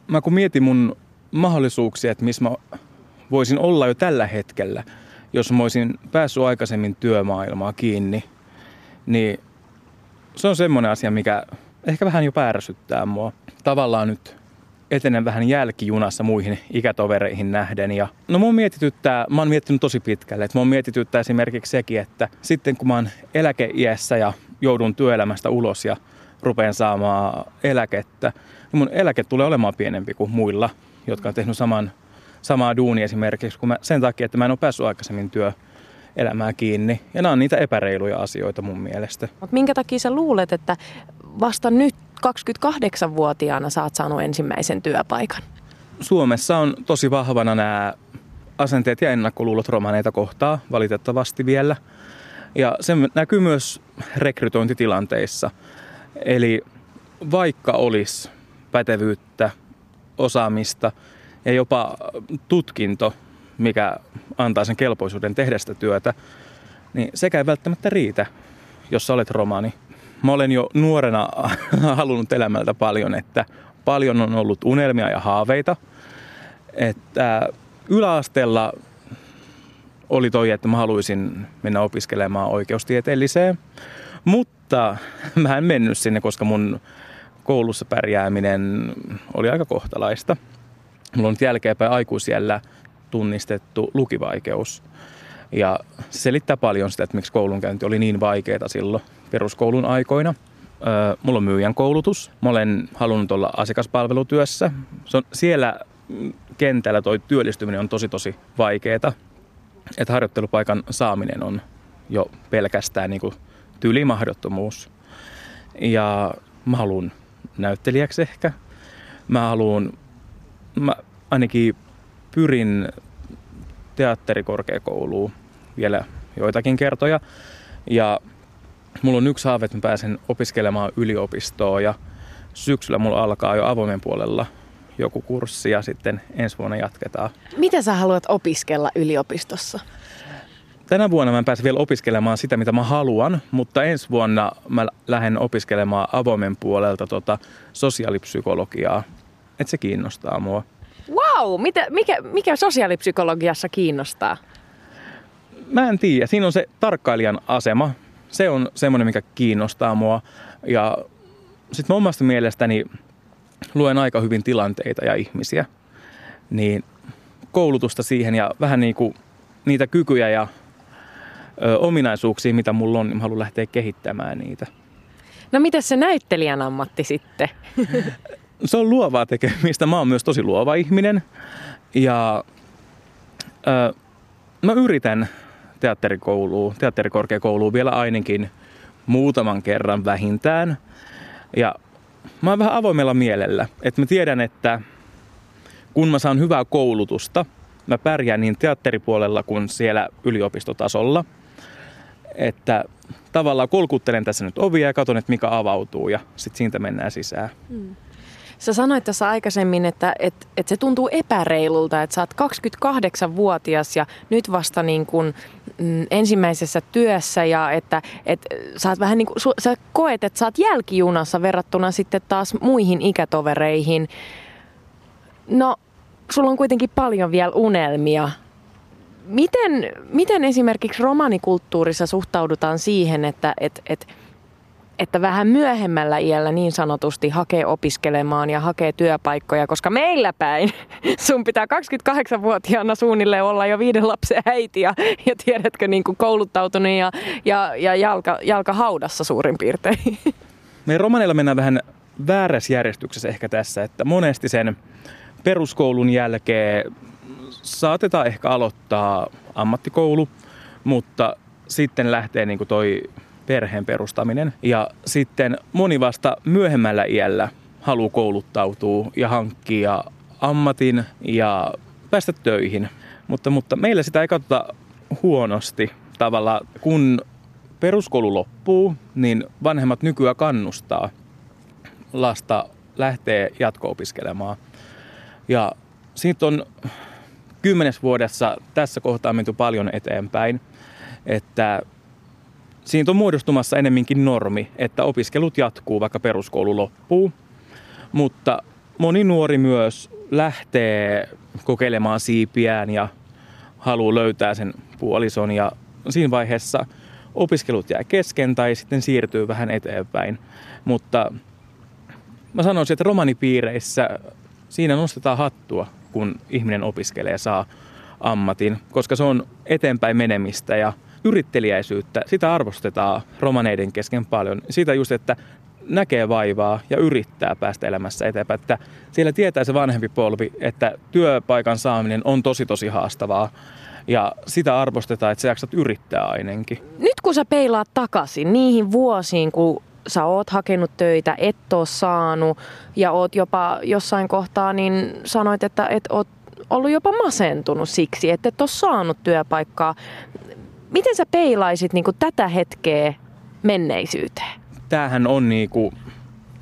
Mä kun mietin mun mahdollisuuksia, että missä mä voisin olla jo tällä hetkellä, jos mä olisin päässyt aikaisemmin työmaailmaa kiinni, niin se on semmoinen asia, mikä ehkä vähän jo pärsyttää mua. Tavallaan nyt etenen vähän jälkijunassa muihin ikätovereihin nähden. Ja, no mun mietityttää, mä oon miettinyt tosi pitkälle, että mun mietityttää esimerkiksi sekin, että sitten kun mä oon eläkeiässä ja joudun työelämästä ulos ja rupean saamaan eläkettä, niin mun eläke tulee olemaan pienempi kuin muilla, jotka on tehnyt saman, samaa duunia esimerkiksi, kun mä, sen takia, että mä en ole päässyt aikaisemmin työ, elämää kiinni. Ja nämä on niitä epäreiluja asioita mun mielestä. Mutta minkä takia sä luulet, että vasta nyt 28-vuotiaana sä oot saanut ensimmäisen työpaikan? Suomessa on tosi vahvana nämä asenteet ja ennakkoluulot romaneita kohtaa valitettavasti vielä. Ja se näkyy myös rekrytointitilanteissa. Eli vaikka olisi pätevyyttä, osaamista ja jopa tutkinto, mikä antaa sen kelpoisuuden tehdä sitä työtä, niin sekä ei välttämättä riitä, jos sä olet romani mä olen jo nuorena <laughs> halunnut elämältä paljon, että paljon on ollut unelmia ja haaveita. Että yläasteella oli toi, että mä haluaisin mennä opiskelemaan oikeustieteelliseen. Mutta <laughs> mä en mennyt sinne, koska mun koulussa pärjääminen oli aika kohtalaista. Mulla on nyt jälkeenpäin aikuisiellä tunnistettu lukivaikeus. Ja se selittää paljon sitä, että miksi koulunkäynti oli niin vaikeaa silloin peruskoulun aikoina. Mulla on myyjän koulutus. Mä olen halunnut olla asiakaspalvelutyössä. Se on, siellä kentällä toi työllistyminen on tosi tosi vaikeaa. Että harjoittelupaikan saaminen on jo pelkästään niin kuin tyylimahdottomuus. Ja mä haluan näyttelijäksi ehkä. Mä haluan, mä ainakin pyrin teatterikorkeakouluun vielä joitakin kertoja. Ja mulla on yksi haave, että mä pääsen opiskelemaan yliopistoa ja syksyllä mulla alkaa jo avoimen puolella joku kurssi ja sitten ensi vuonna jatketaan. Mitä sä haluat opiskella yliopistossa? Tänä vuonna mä en pääse vielä opiskelemaan sitä, mitä mä haluan, mutta ensi vuonna mä lähden opiskelemaan avoimen puolelta tota sosiaalipsykologiaa. Että se kiinnostaa mua. Wow! Mitä, mikä, mikä sosiaalipsykologiassa kiinnostaa? Mä en tiedä. Siinä on se tarkkailijan asema. Se on semmoinen, mikä kiinnostaa mua. Ja sitten omasta mielestäni luen aika hyvin tilanteita ja ihmisiä. Niin koulutusta siihen ja vähän niin kuin niitä kykyjä ja ö, ominaisuuksia, mitä mulla on, niin mä haluan lähteä kehittämään niitä. No mitä se näyttelijän ammatti sitten? <laughs> se on luovaa tekemistä. Mä oon myös tosi luova ihminen. Ja ö, mä yritän teatterikouluun, teatterikorkeakouluun vielä ainakin muutaman kerran vähintään. Ja mä oon vähän avoimella mielellä, että mä tiedän, että kun mä saan hyvää koulutusta, mä pärjään niin teatteripuolella kuin siellä yliopistotasolla. Että tavallaan kolkuttelen tässä nyt ovia ja katson, että mikä avautuu ja sitten siitä mennään sisään. Hmm. Sä sanoit tässä aikaisemmin, että, että, että se tuntuu epäreilulta, että sä oot 28-vuotias ja nyt vasta niin kuin, mm, ensimmäisessä työssä ja että, että sä, oot vähän niin kuin, sä koet, että sä oot jälkijunassa verrattuna sitten taas muihin ikätovereihin. No, sulla on kuitenkin paljon vielä unelmia. Miten, miten esimerkiksi romanikulttuurissa suhtaudutaan siihen, että, että, että että vähän myöhemmällä iällä niin sanotusti hakee opiskelemaan ja hakee työpaikkoja, koska meillä päin <laughs> sun pitää 28-vuotiaana suunnilleen olla jo viiden lapsen äiti ja, ja tiedätkö niin kuin kouluttautunut ja, ja, ja jalka, jalka haudassa suurin piirtein. <laughs> Me romaneilla mennään vähän väärässä järjestyksessä ehkä tässä, että monesti sen peruskoulun jälkeen saatetaan ehkä aloittaa ammattikoulu, mutta sitten lähtee niin kuin toi perheen perustaminen. Ja sitten moni vasta myöhemmällä iällä haluaa kouluttautua ja hankkia ammatin ja päästä töihin. Mutta, mutta meillä sitä ei katsota huonosti tavalla. Kun peruskoulu loppuu, niin vanhemmat nykyään kannustaa lasta lähtee jatko-opiskelemaan. Ja siitä on kymmenes vuodessa tässä kohtaa menty paljon eteenpäin, että siitä on muodostumassa enemminkin normi, että opiskelut jatkuu, vaikka peruskoulu loppuu. Mutta moni nuori myös lähtee kokeilemaan siipiään ja haluaa löytää sen puolison ja siinä vaiheessa opiskelut jää kesken tai sitten siirtyy vähän eteenpäin. Mutta mä sanoisin, että romanipiireissä siinä nostetaan hattua, kun ihminen opiskelee saa ammatin, koska se on eteenpäin menemistä ja yrittelijäisyyttä, sitä arvostetaan romaneiden kesken paljon. Siitä just, että näkee vaivaa ja yrittää päästä elämässä eteenpäin. Että siellä tietää se vanhempi polvi, että työpaikan saaminen on tosi tosi haastavaa ja sitä arvostetaan, että sä jaksat yrittää ainakin. Nyt kun sä peilaat takaisin niihin vuosiin, kun sä oot hakenut töitä, et oo saanut ja oot jopa jossain kohtaa niin sanoit, että et oot ollut jopa masentunut siksi, että et ole saanut työpaikkaa miten sä peilaisit niin kuin tätä hetkeä menneisyyteen? Tämähän on niin kuin,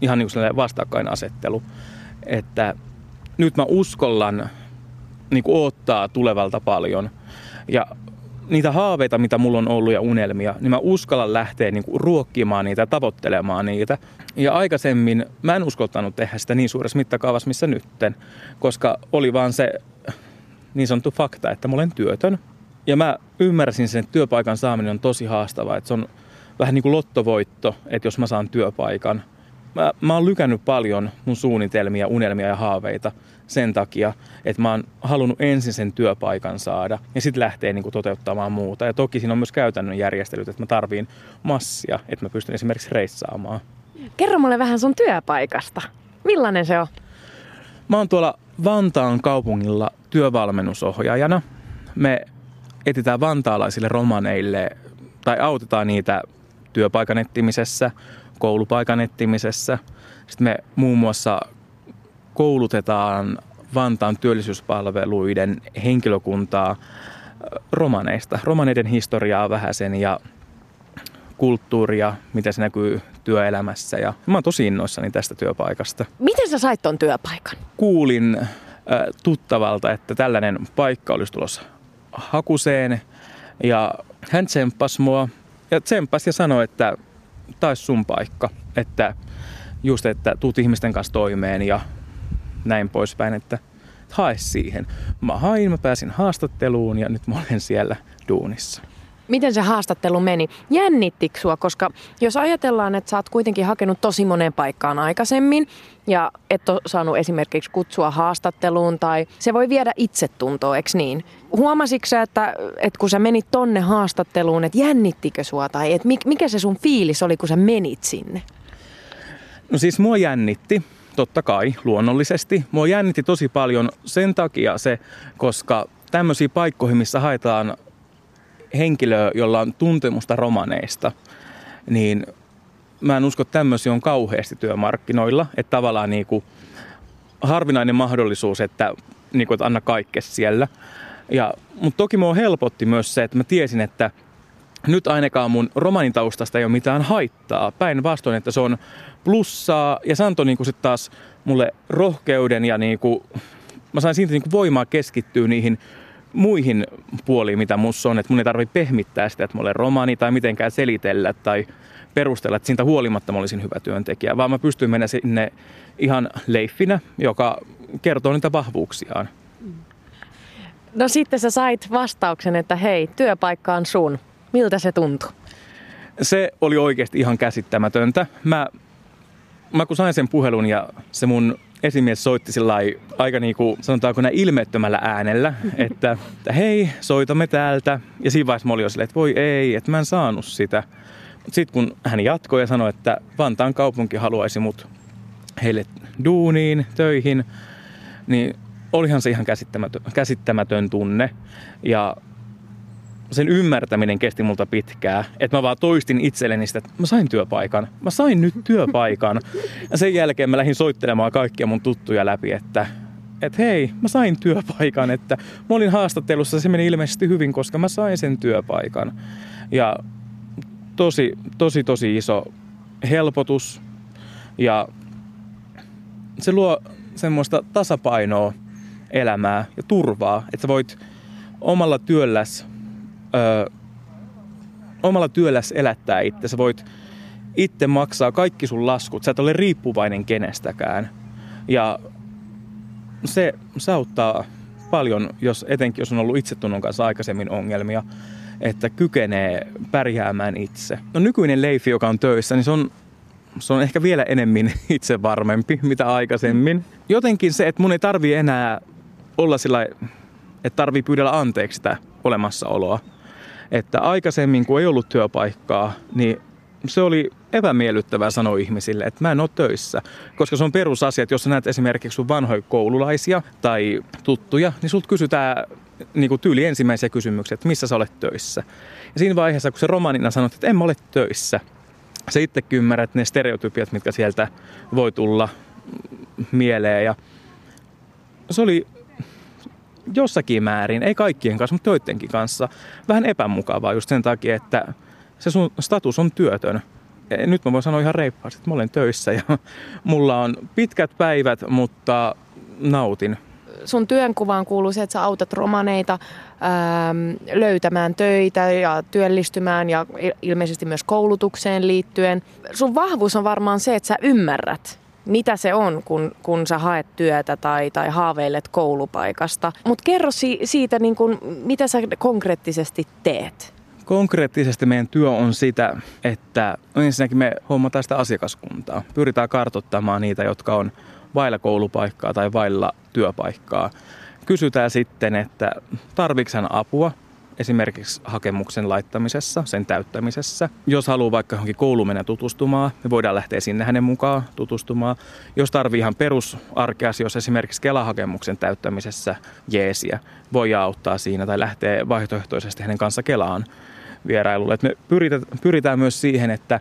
ihan niin kuin vastakkainasettelu, että nyt mä uskallan niin kuin ottaa tulevalta paljon ja niitä haaveita, mitä mulla on ollut ja unelmia, niin mä uskallan lähteä niin kuin ruokkimaan niitä, tavoittelemaan niitä. Ja aikaisemmin mä en uskaltanut tehdä sitä niin suuressa mittakaavassa, missä nytten, koska oli vaan se niin sanottu fakta, että mä olen työtön. Ja mä ymmärsin sen, että työpaikan saaminen on tosi haastavaa. Että se on vähän niin kuin lottovoitto, että jos mä saan työpaikan. Mä, mä oon lykännyt paljon mun suunnitelmia, unelmia ja haaveita sen takia, että mä oon halunnut ensin sen työpaikan saada ja sitten lähtee niin kuin toteuttamaan muuta. Ja toki siinä on myös käytännön järjestelyt, että mä tarviin massia, että mä pystyn esimerkiksi reissaamaan. Kerro mulle vähän sun työpaikasta. Millainen se on? Mä oon tuolla Vantaan kaupungilla työvalmennusohjaajana. Me etsitään vantaalaisille romaneille tai autetaan niitä työpaikan etsimisessä, koulupaikan etsimisessä. Sitten me muun muassa koulutetaan Vantaan työllisyyspalveluiden henkilökuntaa romaneista. Romaneiden historiaa vähän sen ja kulttuuria, miten se näkyy työelämässä. Ja mä oon tosi innoissani tästä työpaikasta. Miten sä sait ton työpaikan? Kuulin äh, tuttavalta, että tällainen paikka olisi tulossa hakuseen ja hän tsemppasi mua ja tsemppasi ja sanoi, että taisi sun paikka, että just, että tuut ihmisten kanssa toimeen ja näin poispäin, että hae siihen. Mä hain, mä pääsin haastatteluun ja nyt mä olen siellä duunissa. Miten se haastattelu meni? Jännittikö sua? Koska jos ajatellaan, että sä oot kuitenkin hakenut tosi moneen paikkaan aikaisemmin ja et ole saanut esimerkiksi kutsua haastatteluun tai se voi viedä itsetuntoa, eikö niin? Huomasitko sä, että, että kun sä menit tonne haastatteluun, että jännittikö sua tai että mikä se sun fiilis oli, kun sä menit sinne? No siis mua jännitti, totta kai, luonnollisesti. Mua jännitti tosi paljon sen takia se, koska tämmöisiä paikkoihin, missä haetaan henkilöä, jolla on tuntemusta romaneista, niin mä en usko, että tämmöisiä on kauheasti työmarkkinoilla. Että tavallaan niin kuin harvinainen mahdollisuus, että, niin kuin, että anna kaikkea siellä. Ja, mutta toki mua helpotti myös se, että mä tiesin, että nyt ainakaan mun romanitaustasta ei ole mitään haittaa. Päinvastoin, että se on plussaa ja se antoi niin sitten taas mulle rohkeuden ja niin kuin, mä sain siitä niin kuin voimaa keskittyä niihin muihin puoliin, mitä mussa on. Että mun ei tarvitse pehmittää sitä, että mä olen romani tai mitenkään selitellä tai perustella, että siitä huolimatta mä olisin hyvä työntekijä, vaan mä pystyin mennä sinne ihan leiffinä, joka kertoo niitä vahvuuksiaan. No sitten sä sait vastauksen, että hei, työpaikka on sun. Miltä se tuntui? Se oli oikeasti ihan käsittämätöntä. Mä, mä kun sain sen puhelun ja se mun esimies soitti sillä aika niin kuin, sanotaanko näin ilmeettömällä äänellä, <laughs> että, että hei, soitamme täältä. Ja siinä vaiheessa mä olin jo silleen, että voi ei, että mä en saanut sitä. Sitten kun hän jatkoi ja sanoi, että Vantaan kaupunki haluaisi mut heille duuniin, töihin, niin olihan se ihan käsittämätön, käsittämätön tunne. Ja sen ymmärtäminen kesti multa pitkää. Että mä vaan toistin itselleni sitä, että mä sain työpaikan. Mä sain nyt työpaikan. Ja sen jälkeen mä lähdin soittelemaan kaikkia mun tuttuja läpi, että että hei, mä sain työpaikan, että mä olin haastattelussa, se meni ilmeisesti hyvin, koska mä sain sen työpaikan. Ja tosi, tosi, tosi iso helpotus ja se luo semmoista tasapainoa elämää ja turvaa, että sä voit omalla työlläs, ö, omalla työlläs elättää itse. Sä voit itse maksaa kaikki sun laskut. Sä et ole riippuvainen kenestäkään. Ja se, se auttaa paljon, jos, etenkin jos on ollut itsetunnon kanssa aikaisemmin ongelmia, että kykenee pärjäämään itse. No nykyinen Leifi, joka on töissä, niin se on se on ehkä vielä enemmän <laughs> itse varmempi, mitä aikaisemmin. Jotenkin se, että mun ei tarvi enää olla sillä että tarvii pyydellä anteeksi sitä olemassaoloa. Että aikaisemmin, kun ei ollut työpaikkaa, niin se oli epämiellyttävää sanoa ihmisille, että mä en ole töissä. Koska se on perusasia, että jos sä näet esimerkiksi sun vanhoja koululaisia tai tuttuja, niin sulta kysytään niin kuin tyyli ensimmäisiä kysymyksiä, että missä sä olet töissä. Ja siinä vaiheessa, kun se romanina sanot, että en mä ole töissä, sä itse ymmärrät ne stereotypiat, mitkä sieltä voi tulla mieleen. Ja se oli jossakin määrin, ei kaikkien kanssa, mutta joidenkin kanssa, vähän epämukavaa just sen takia, että se sun status on työtön. E, nyt mä voin sanoa ihan reippaasti, että mä olen töissä ja <laughs> mulla on pitkät päivät, mutta nautin. Sun työnkuvaan kuuluu se, että sä autat romaneita ähm, löytämään töitä ja työllistymään ja ilmeisesti myös koulutukseen liittyen. Sun vahvuus on varmaan se, että sä ymmärrät mitä se on, kun, kun sä haet työtä tai, tai haaveilet koulupaikasta. Mutta kerro si, siitä, niin kun, mitä sä konkreettisesti teet. Konkreettisesti meidän työ on sitä, että ensinnäkin me hommataan sitä asiakaskuntaa. Pyritään kartoittamaan niitä, jotka on vailla koulupaikkaa tai vailla työpaikkaa. Kysytään sitten, että tarvitsen apua, esimerkiksi hakemuksen laittamisessa, sen täyttämisessä. Jos haluaa vaikka johonkin kouluun mennä tutustumaan, me voidaan lähteä sinne hänen mukaan tutustumaan. Jos tarvii ihan perusarkeasioissa, esimerkiksi Kela-hakemuksen täyttämisessä jeesiä, voi auttaa siinä tai lähtee vaihtoehtoisesti hänen kanssa Kelaan vierailulle. Et me pyritään, pyritään myös siihen, että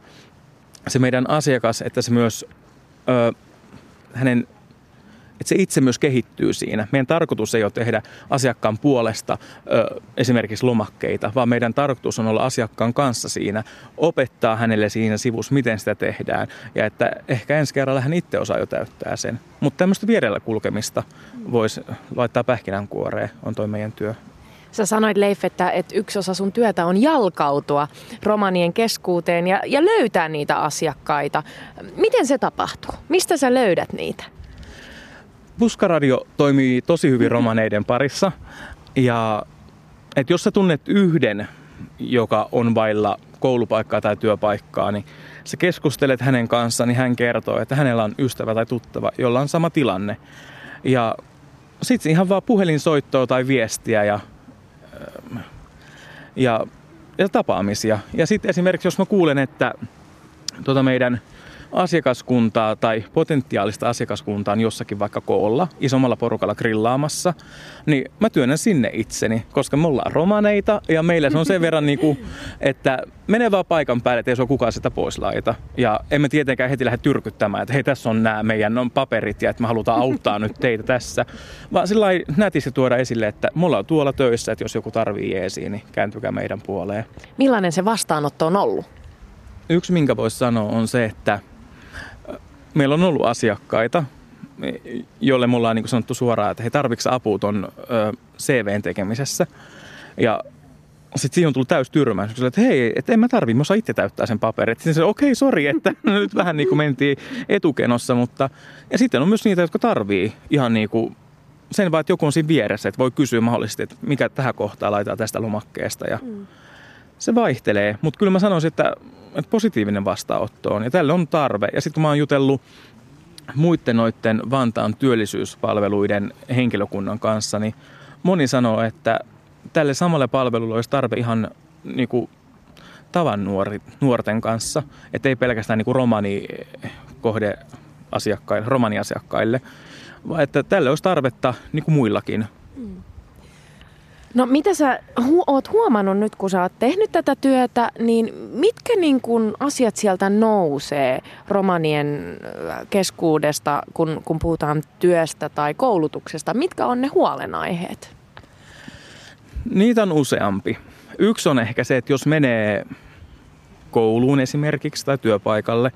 se meidän asiakas, että se myös ö, hänen että se itse myös kehittyy siinä. Meidän tarkoitus ei ole tehdä asiakkaan puolesta ö, esimerkiksi lomakkeita, vaan meidän tarkoitus on olla asiakkaan kanssa siinä, opettaa hänelle siinä sivussa, miten sitä tehdään. Ja että ehkä ensi kerralla hän itse osaa jo täyttää sen. Mutta tämmöistä vierellä kulkemista voisi laittaa pähkinänkuoreen, on toi meidän työ. Sä sanoit Leif, että, että yksi osa sun työtä on jalkautua romanien keskuuteen ja, ja löytää niitä asiakkaita. Miten se tapahtuu? Mistä sä löydät niitä? Puskaradio toimii tosi hyvin romaneiden parissa. Ja että jos sä tunnet yhden, joka on vailla koulupaikkaa tai työpaikkaa, niin sä keskustelet hänen kanssaan, niin hän kertoo, että hänellä on ystävä tai tuttava, jolla on sama tilanne. Ja sitten ihan vaan puhelinsoittoa tai viestiä ja, ja, ja tapaamisia. Ja sitten esimerkiksi jos mä kuulen, että tuota meidän asiakaskuntaa tai potentiaalista asiakaskuntaa on jossakin vaikka koolla, isommalla porukalla grillaamassa, niin mä työnnän sinne itseni, koska me ollaan romaneita ja meillä se on sen verran, niin kuin, että menee vaan paikan päälle, että ei se ole kukaan sitä pois laita. Ja emme tietenkään heti lähde tyrkyttämään, että hei tässä on nämä meidän on paperit ja että me halutaan auttaa nyt teitä tässä. Vaan sillä nätisti tuoda esille, että me ollaan tuolla töissä, että jos joku tarvii jeesiä, niin kääntykää meidän puoleen. Millainen se vastaanotto on ollut? Yksi, minkä voisi sanoa, on se, että meillä on ollut asiakkaita, joille me ollaan niin sanottu suoraan, että he tarvitsevat apua tuon CVn tekemisessä. Ja sitten siihen on tullut täys tyrmäys, että hei, että en mä tarvi, mä osaan itse täyttää sen paperin. Sitten se, okei, okay, sori, että <laughs> nyt vähän niin kuin mentiin etukenossa, mutta... Ja sitten on myös niitä, jotka tarvii ihan niin kuin sen vaan, että joku on siinä vieressä, että voi kysyä mahdollisesti, että mikä tähän kohtaan laitetaan tästä lomakkeesta. Ja mm. Se vaihtelee, mutta kyllä mä sanoisin, että, että positiivinen vastaanotto on ja tälle on tarve. Ja sitten kun mä oon jutellut muiden noiden Vantaan työllisyyspalveluiden henkilökunnan kanssa, niin moni sanoo, että tälle samalle palvelulle olisi tarve ihan niin kuin tavan nuori, nuorten kanssa, että ei pelkästään niin romani kohde asiakkaille, romaniasiakkaille, vaan että tälle olisi tarvetta niin kuin muillakin. Mm. No mitä sä hu- oot huomannut nyt, kun sä oot tehnyt tätä työtä, niin mitkä niin kun asiat sieltä nousee romanien keskuudesta, kun, kun puhutaan työstä tai koulutuksesta? Mitkä on ne huolenaiheet? Niitä on useampi. Yksi on ehkä se, että jos menee kouluun esimerkiksi tai työpaikalle,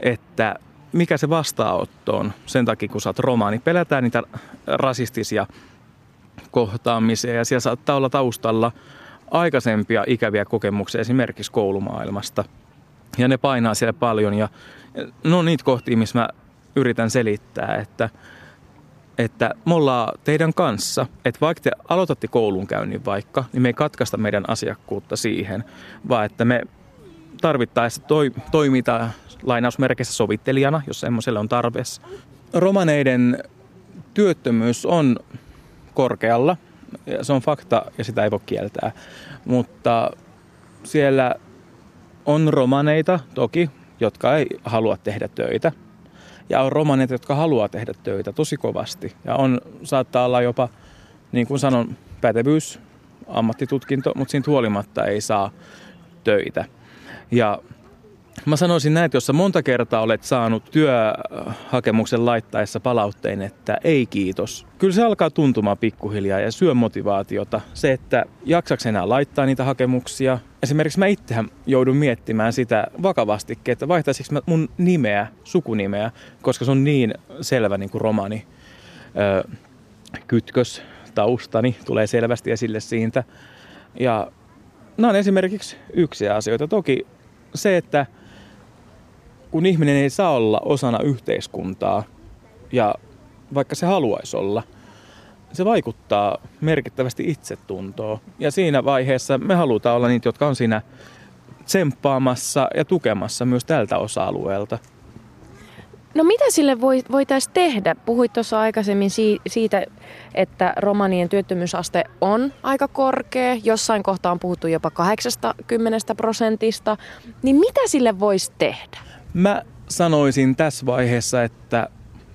että mikä se vastaanotto on sen takia, kun sä oot romaani. Pelätään niitä rasistisia kohtaamiseen ja siellä saattaa olla taustalla aikaisempia ikäviä kokemuksia esimerkiksi koulumaailmasta. Ja ne painaa siellä paljon ja no niitä kohtia, missä mä yritän selittää, että, että me ollaan teidän kanssa, että vaikka te aloitatte koulunkäynnin vaikka, niin me ei katkaista meidän asiakkuutta siihen, vaan että me tarvittaessa toi, toimitaan lainausmerkeissä sovittelijana, jos semmoiselle on tarpeessa. Romaneiden työttömyys on korkealla. Se on fakta ja sitä ei voi kieltää. Mutta siellä on romaneita toki, jotka ei halua tehdä töitä. Ja on romaneita, jotka haluaa tehdä töitä tosi kovasti. Ja on, saattaa olla jopa, niin kuin sanon, pätevyys, ammattitutkinto, mutta siitä huolimatta ei saa töitä. Ja Mä sanoisin näin, että jos sä monta kertaa olet saanut työhakemuksen laittaessa palautteen, että ei kiitos. Kyllä se alkaa tuntumaan pikkuhiljaa ja syö motivaatiota. Se, että jaksaks enää laittaa niitä hakemuksia. Esimerkiksi mä itsehän joudun miettimään sitä vakavasti, että vaihtaisinko mä mun nimeä, sukunimeä, koska se on niin selvä niin kuin romani öö, kytkös taustani tulee selvästi esille siitä. Ja nämä on esimerkiksi yksi asioita. Toki se, että kun ihminen ei saa olla osana yhteiskuntaa ja vaikka se haluaisi olla, se vaikuttaa merkittävästi itsetuntoon. Ja siinä vaiheessa me halutaan olla niitä, jotka on siinä tsemppaamassa ja tukemassa myös tältä osa-alueelta. No mitä sille voitaisiin tehdä? Puhuit tuossa aikaisemmin siitä, että romanien työttömyysaste on aika korkea. Jossain kohtaa on puhuttu jopa 80 prosentista. Niin mitä sille voisi tehdä? Mä sanoisin tässä vaiheessa, että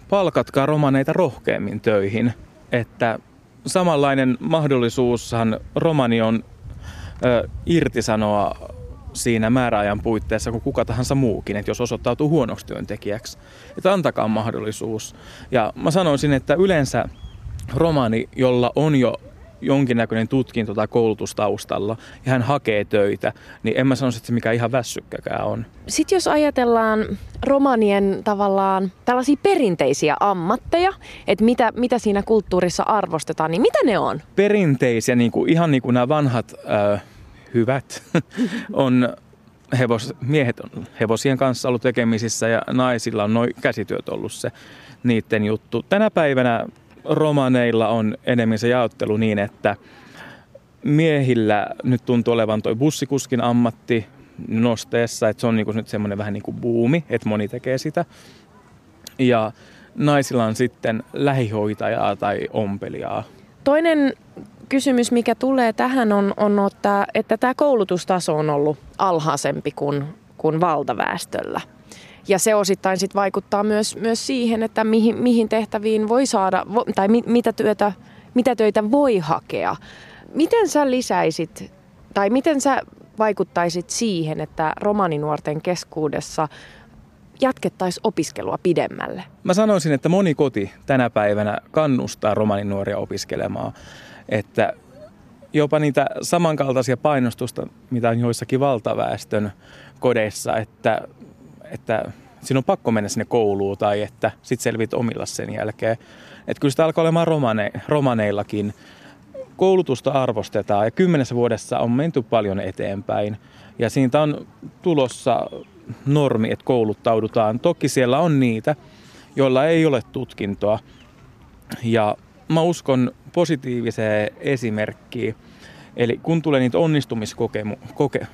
palkatkaa romaneita rohkeammin töihin. Että samanlainen mahdollisuushan romani on ö, irtisanoa siinä määräajan puitteissa kuin kuka tahansa muukin, että jos osoittautuu huonoksi työntekijäksi. Että antakaa mahdollisuus. Ja mä sanoisin, että yleensä romani, jolla on jo jonkinnäköinen tutkinto tai koulutus taustalla ja hän hakee töitä, niin en mä sanoisi, että se mikä ihan väsykkäkään on. Sitten jos ajatellaan romanien tavallaan tällaisia perinteisiä ammatteja, että mitä, mitä siinä kulttuurissa arvostetaan, niin mitä ne on? Perinteisiä, niin kuin, ihan niin kuin nämä vanhat äh, hyvät, <laughs> on hevos, miehet on hevosien kanssa ollut tekemisissä ja naisilla on noin käsityöt ollut se niiden juttu. Tänä päivänä romaneilla on enemmän se jaottelu niin, että miehillä nyt tuntuu olevan toi bussikuskin ammatti nosteessa, että se on niinku nyt semmoinen vähän niin kuin buumi, että moni tekee sitä. Ja naisilla on sitten lähihoitajaa tai ompelijaa. Toinen kysymys, mikä tulee tähän on, on että, että tämä koulutustaso on ollut alhaisempi kuin, kuin valtaväestöllä. Ja se osittain sit vaikuttaa myös, myös siihen, että mihin, mihin tehtäviin voi saada, tai mi, mitä, työtä, mitä töitä voi hakea. Miten sä lisäisit, tai miten sä vaikuttaisit siihen, että romaninuorten keskuudessa jatkettaisiin opiskelua pidemmälle? Mä sanoisin, että moni koti tänä päivänä kannustaa romaninuoria opiskelemaan. Että jopa niitä samankaltaisia painostusta, mitä on joissakin valtaväestön kodeissa, että, että sinun on pakko mennä sinne kouluun tai että sit selvit omilla sen jälkeen. Että kyllä sitä alkaa olemaan romane, romaneillakin. Koulutusta arvostetaan ja kymmenessä vuodessa on menty paljon eteenpäin. Ja siitä on tulossa normi, että kouluttaudutaan. Toki siellä on niitä, joilla ei ole tutkintoa. Ja mä uskon positiiviseen esimerkkiin. Eli kun tulee niitä onnistumiskokemu- koke-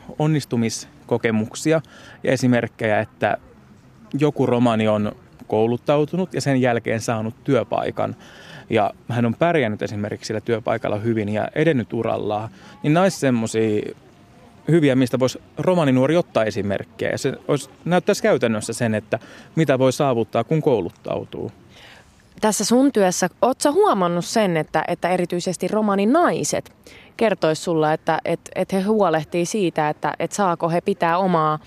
onnistumiskokemuksia ja esimerkkejä, että joku romani on kouluttautunut ja sen jälkeen saanut työpaikan ja hän on pärjännyt esimerkiksi sillä työpaikalla hyvin ja edennyt urallaan, niin näissä semmoisia hyviä, mistä voisi romaninuori ottaa esimerkkejä. Se olisi, näyttäisi käytännössä sen, että mitä voi saavuttaa, kun kouluttautuu. Tässä sun työssä, ootko huomannut sen, että, että erityisesti romaninaiset kertois sulla, että, että, että he huolehtii siitä, että, että saako he pitää omaa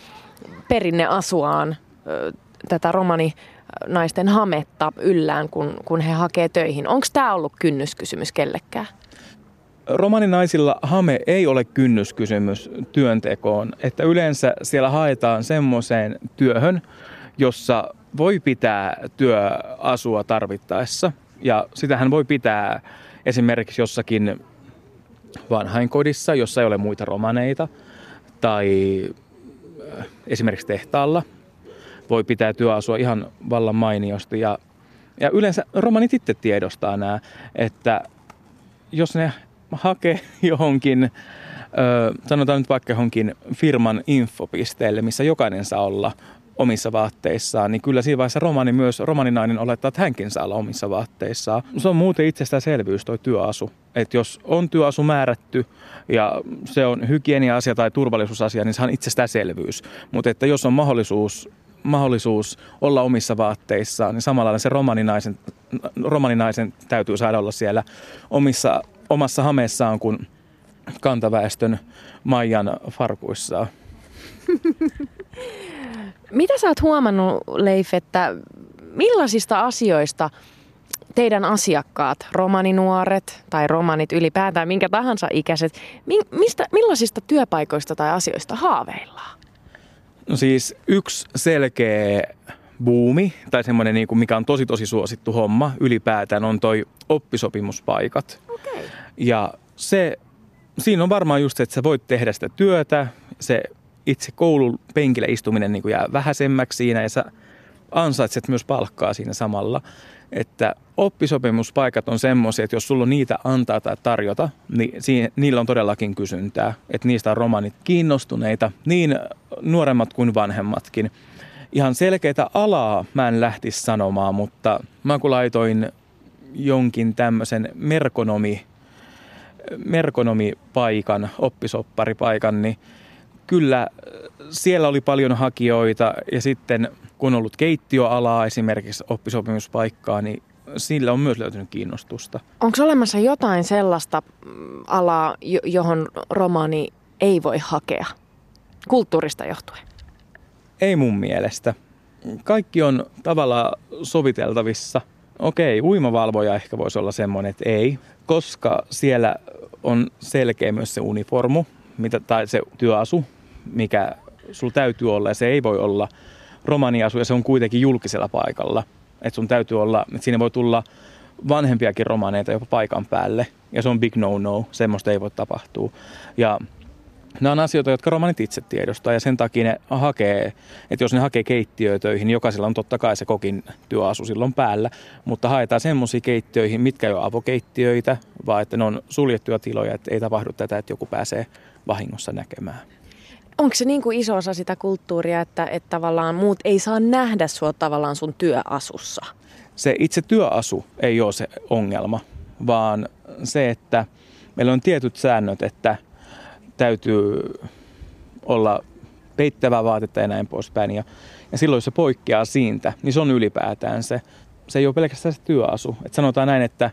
perinneasuaan tätä romani naisten hametta yllään, kun, kun he hakee töihin. Onko tämä ollut kynnyskysymys kellekään? Romaninaisilla hame ei ole kynnyskysymys työntekoon, että yleensä siellä haetaan semmoiseen työhön, jossa voi pitää työasua tarvittaessa. Ja sitähän voi pitää esimerkiksi jossakin vanhainkodissa, jossa ei ole muita romaneita, tai äh, esimerkiksi tehtaalla voi pitää työasua ihan vallan mainiosti. Ja, ja yleensä romanit itse tiedostaa nämä, että jos ne hakee <laughs> johonkin, ö, sanotaan nyt vaikka johonkin firman infopisteelle, missä jokainen saa olla omissa vaatteissaan, niin kyllä siinä vaiheessa romani myös, romaninainen olettaa, että hänkin saa olla omissa vaatteissaan. Se on muuten itsestäänselvyys toi työasu. Että jos on työasu määrätty ja se on hygienia-asia tai turvallisuusasia, niin se on itsestäänselvyys. Mutta että jos on mahdollisuus mahdollisuus olla omissa vaatteissaan, niin samalla se romaninaisen, romaninaisen täytyy saada olla siellä omissa, omassa hameessaan kuin kantaväestön Maijan farkuissaan. <laughs> Mitä sä oot huomannut, Leif, että millaisista asioista teidän asiakkaat, romaninuoret tai romanit ylipäätään, minkä tahansa ikäiset, mistä, millaisista työpaikoista tai asioista haaveillaan? No siis yksi selkeä buumi, tai semmoinen, niin kuin mikä on tosi tosi suosittu homma ylipäätään, on toi oppisopimuspaikat. Okay. Ja se, siinä on varmaan just se, että sä voit tehdä sitä työtä, se itse koulun penkillä istuminen niin kuin jää vähäisemmäksi siinä ja sä ansaitset myös palkkaa siinä samalla. Että oppisopimuspaikat on semmoisia, että jos sulla on niitä antaa tai tarjota, niin siinä, niillä on todellakin kysyntää. Että niistä on romanit kiinnostuneita, niin nuoremmat kuin vanhemmatkin. Ihan selkeitä alaa mä en lähtisi sanomaan, mutta mä kun laitoin jonkin tämmöisen merkonomi, merkonomipaikan, oppisopparipaikan, niin kyllä siellä oli paljon hakijoita ja sitten kun on ollut keittiöalaa esimerkiksi oppisopimuspaikkaa, niin sillä on myös löytynyt kiinnostusta. Onko olemassa jotain sellaista mm, alaa, johon romaani ei voi hakea kulttuurista johtuen? Ei mun mielestä. Kaikki on tavallaan soviteltavissa. Okei, uimavalvoja ehkä voisi olla semmoinen, että ei, koska siellä on selkeä myös se uniformu mitä, tai se työasu, mikä sulla täytyy olla ja se ei voi olla romaniasu ja se on kuitenkin julkisella paikalla. Että sun täytyy olla, että siinä voi tulla vanhempiakin romaneita jopa paikan päälle ja se on big no-no, semmoista ei voi tapahtua. Ja Nämä on asioita, jotka romanit itse tiedostaa ja sen takia ne hakee, että jos ne hakee keittiötöihin, jokaisella on totta kai se kokin työasu silloin päällä, mutta haetaan semmoisia keittiöihin, mitkä ei ole avokeittiöitä, vaan että ne on suljettuja tiloja, että ei tapahdu tätä, että joku pääsee vahingossa näkemään. Onko se niin kuin iso osa sitä kulttuuria, että, että tavallaan muut ei saa nähdä sua tavallaan sun työasussa? Se itse työasu ei ole se ongelma, vaan se, että meillä on tietyt säännöt, että täytyy olla peittävää vaatetta ja näin poispäin. Ja, Ja silloin, jos se poikkeaa siitä, niin se on ylipäätään se. Se ei ole pelkästään se työasu. Et sanotaan näin, että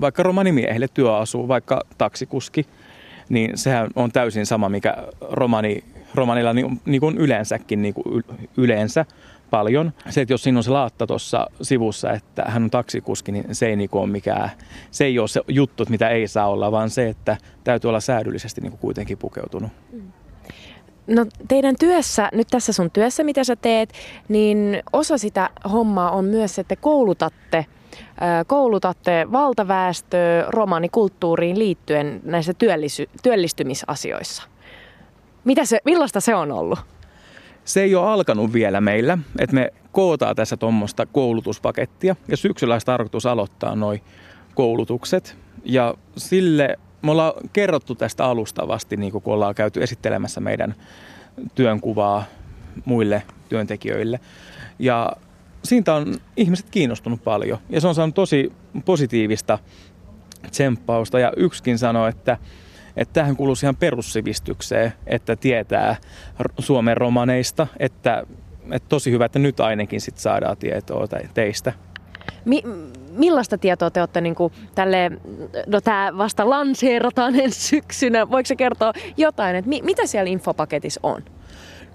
vaikka romanimiehille työasu, vaikka taksikuski, niin sehän on täysin sama, mikä romani, romanilla niin, niin kuin yleensäkin niin kuin yleensä paljon. Se, että jos siinä on se laatta tuossa sivussa, että hän on taksikuski, niin se ei niin ole mikään, se ei ole se juttu, mitä ei saa olla, vaan se, että täytyy olla säädyllisesti niin kuin kuitenkin pukeutunut. No teidän työssä, nyt tässä sun työssä, mitä sä teet, niin osa sitä hommaa on myös, että koulutatte koulutatte valtaväestöä romanikulttuuriin liittyen näissä työllisy- työllistymisasioissa. Mitä se, millaista se on ollut? Se ei ole alkanut vielä meillä, että me kootaan tässä tuommoista koulutuspakettia ja syksyllä olisi tarkoitus aloittaa noin koulutukset. Ja sille me ollaan kerrottu tästä alustavasti, niin kun ollaan käyty esittelemässä meidän työnkuvaa muille työntekijöille. Ja siitä on ihmiset kiinnostunut paljon ja se on saanut tosi positiivista tsemppausta ja yksikin sanoi, että että tähän kuuluu ihan perussivistykseen, että tietää Suomen romaneista, että, että tosi hyvä, että nyt ainakin sit saadaan tietoa teistä. Mi- millaista tietoa te olette niin tälle, no tämä vasta lanseerataan ensi syksynä, voiko se kertoa jotain, että mi- mitä siellä infopaketissa on?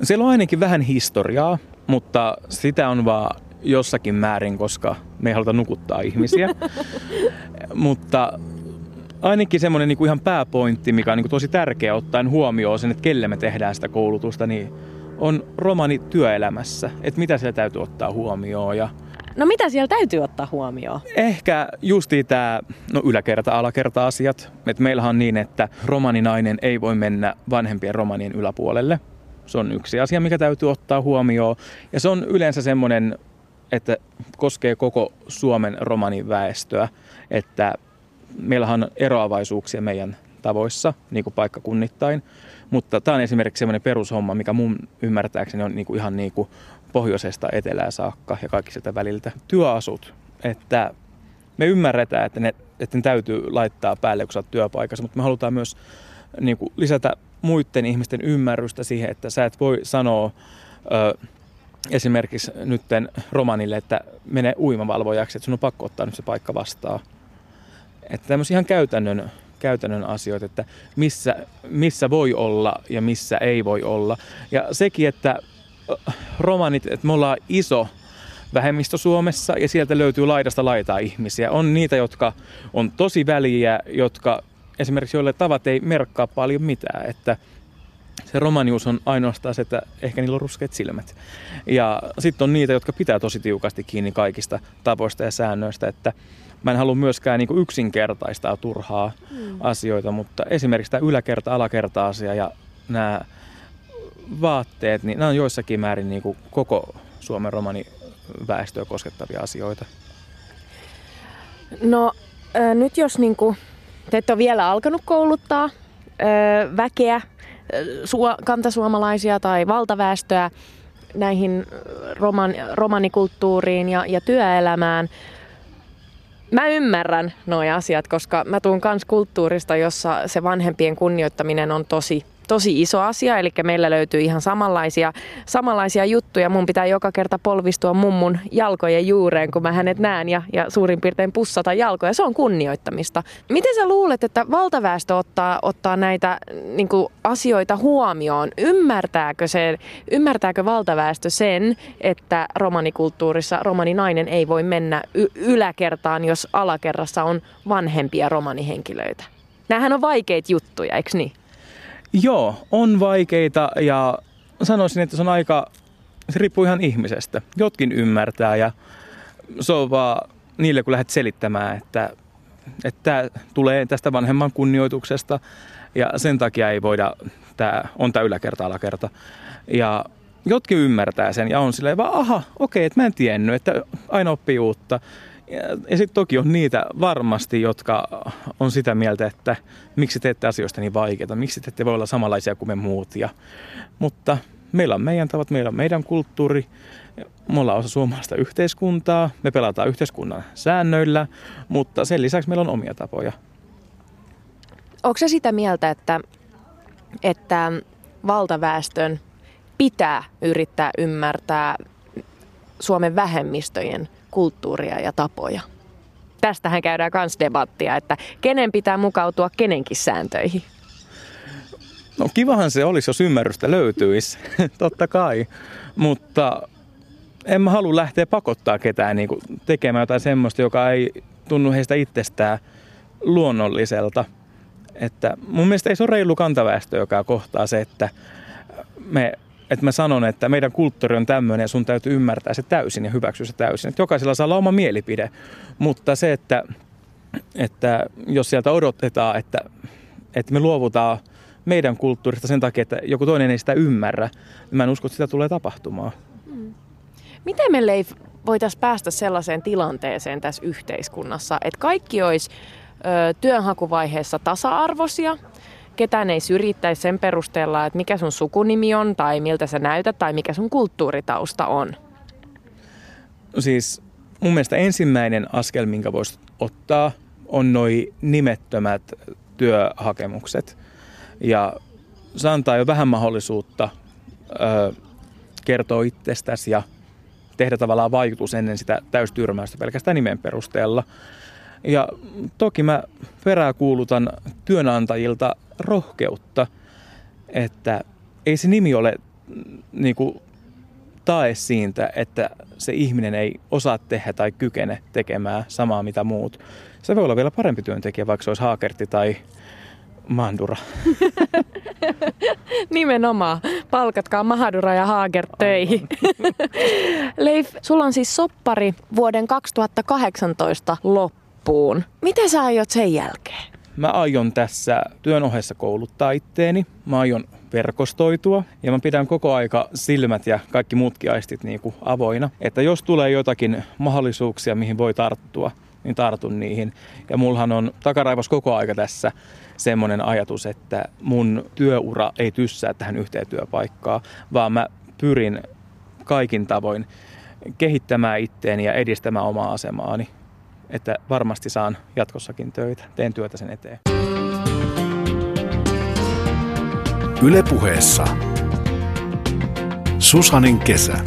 Siellä on ainakin vähän historiaa, mutta sitä on vaan jossakin määrin, koska me ei haluta nukuttaa ihmisiä. <laughs> mutta ainakin semmoinen niin kuin ihan pääpointti, mikä on niin kuin tosi tärkeä ottaen huomioon sen, että kelle me tehdään sitä koulutusta, niin on romani työelämässä. Että mitä siellä täytyy ottaa huomioon ja No mitä siellä täytyy ottaa huomioon? Ehkä justi tämä no yläkerta, alakerta asiat. Et meillähän on niin, että romaninainen ei voi mennä vanhempien romanien yläpuolelle. Se on yksi asia, mikä täytyy ottaa huomioon. Ja se on yleensä semmoinen, että koskee koko Suomen romanin väestöä, että meillähän on eroavaisuuksia meidän tavoissa, niin kuin paikkakunnittain. Mutta tämä on esimerkiksi semmoinen perushomma, mikä mun ymmärtääkseni on niin kuin ihan niin kuin pohjoisesta etelään saakka ja kaikki sieltä väliltä. Työasut, että me ymmärretään, että ne, että ne täytyy laittaa päälle, kun sä oot työpaikassa, mutta me halutaan myös niin kuin lisätä muiden ihmisten ymmärrystä siihen, että sä et voi sanoa ö, esimerkiksi nytten romanille, että mene uimavalvojaksi, että sun on pakko ottaa nyt se paikka vastaan. Että tämmöisiä ihan käytännön, käytännön asioita, että missä, missä voi olla ja missä ei voi olla. Ja sekin, että romanit, että me ollaan iso vähemmistö Suomessa ja sieltä löytyy laidasta laitaa ihmisiä. On niitä, jotka on tosi väliä, jotka esimerkiksi joille tavat ei merkkaa paljon mitään, että se romanius on ainoastaan se, että ehkä niillä on ruskeat silmät. Ja sitten on niitä, jotka pitää tosi tiukasti kiinni kaikista tavoista ja säännöistä, että mä en halua myöskään niin yksinkertaistaa turhaa mm. asioita, mutta esimerkiksi tämä yläkerta, alakerta asia ja nämä vaatteet, niin nämä on joissakin määrin niin kuin koko Suomen romani väestöä koskettavia asioita. No äh, nyt jos niin kuin, te ette ole vielä alkanut kouluttaa äh, väkeä, su- kantasuomalaisia tai valtaväestöä näihin roman, romanikulttuuriin ja, ja työelämään. Mä ymmärrän nuo asiat, koska mä tuun kans kulttuurista, jossa se vanhempien kunnioittaminen on tosi tosi iso asia, eli meillä löytyy ihan samanlaisia, samanlaisia juttuja. Mun pitää joka kerta polvistua mummun jalkojen juureen, kun mä hänet näen ja, ja suurin piirtein pussata jalkoja. Se on kunnioittamista. Miten sä luulet, että valtaväestö ottaa, ottaa näitä niin kuin, asioita huomioon? Ymmärtääkö, se, ymmärtääkö valtaväestö sen, että romanikulttuurissa romaninainen ei voi mennä y- yläkertaan, jos alakerrassa on vanhempia romanihenkilöitä? Nämähän on vaikeita juttuja, eikö niin? Joo, on vaikeita ja sanoisin, että se on aika, se riippuu ihan ihmisestä. Jotkin ymmärtää ja se on vaan niille, kun lähdet selittämään, että, että tulee tästä vanhemman kunnioituksesta ja sen takia ei voida, tämä on tämä yläkerta, alakerta. Ja jotkin ymmärtää sen ja on silleen vaan, aha, okei, että mä en tiennyt, että aina oppii uutta. Ja, ja sitten toki on niitä varmasti, jotka on sitä mieltä, että miksi teette asioista niin vaikeita, miksi te ette voi olla samanlaisia kuin me muut. Ja, mutta meillä on meidän tavat, meillä on meidän kulttuuri, me ollaan osa suomalaista yhteiskuntaa, me pelataan yhteiskunnan säännöillä, mutta sen lisäksi meillä on omia tapoja. Onko se sitä mieltä, että, että valtaväestön pitää yrittää ymmärtää Suomen vähemmistöjen kulttuuria ja tapoja? Tästähän käydään myös debattia, että kenen pitää mukautua kenenkin sääntöihin. No kivahan se olisi, jos ymmärrystä löytyisi, <laughs> totta kai. Mutta en mä halua lähteä pakottaa ketään niin kuin tekemään jotain semmoista, joka ei tunnu heistä itsestään luonnolliselta. Että mun mielestä ei se ole reilu kantaväestö, joka kohtaa se, että, me, että mä sanon, että meidän kulttuuri on tämmöinen ja sun täytyy ymmärtää se täysin ja hyväksyä se täysin. Että jokaisella saa olla oma mielipide, mutta se, että, että jos sieltä odotetaan, että, että me luovutaan meidän kulttuurista sen takia, että joku toinen ei sitä ymmärrä, niin mä en usko, että sitä tulee tapahtumaan. Mm. Miten me Leif voitaisiin päästä sellaiseen tilanteeseen tässä yhteiskunnassa, että kaikki olisi ö, työnhakuvaiheessa tasa-arvoisia, ketään ei syrjittäisi sen perusteella, että mikä sun sukunimi on tai miltä sä näytät tai mikä sun kulttuuritausta on? No siis mun mielestä ensimmäinen askel, minkä voisi ottaa, on noi nimettömät työhakemukset. Ja se antaa jo vähän mahdollisuutta ö, kertoa itsestäsi ja tehdä tavallaan vaikutus ennen sitä täystyrmäystä pelkästään nimen perusteella. Ja toki mä peräänkuulutan työnantajilta rohkeutta, että ei se nimi ole mm, niin kuin, tae siitä, että se ihminen ei osaa tehdä tai kykene tekemään samaa mitä muut. Se voi olla vielä parempi työntekijä, vaikka se olisi haakerti tai Mandura. <laughs> Nimenomaan. Palkatkaa Mahadura ja Haager töihin. <laughs> Leif, sulla on siis soppari vuoden 2018 loppuun. Mitä sä aiot sen jälkeen? Mä aion tässä työn ohessa kouluttaa itteeni. Mä aion verkostoitua ja mä pidän koko aika silmät ja kaikki muutkin aistit niin kuin avoina. Että jos tulee jotakin mahdollisuuksia, mihin voi tarttua, niin tartun niihin. Ja mullahan on takaraivos koko aika tässä semmoinen ajatus, että mun työura ei tyssää tähän yhteen työpaikkaan, vaan mä pyrin kaikin tavoin kehittämään itteeni ja edistämään omaa asemaani. Että varmasti saan jatkossakin töitä. Teen työtä sen eteen. Ylepuheessa Susanin kesä.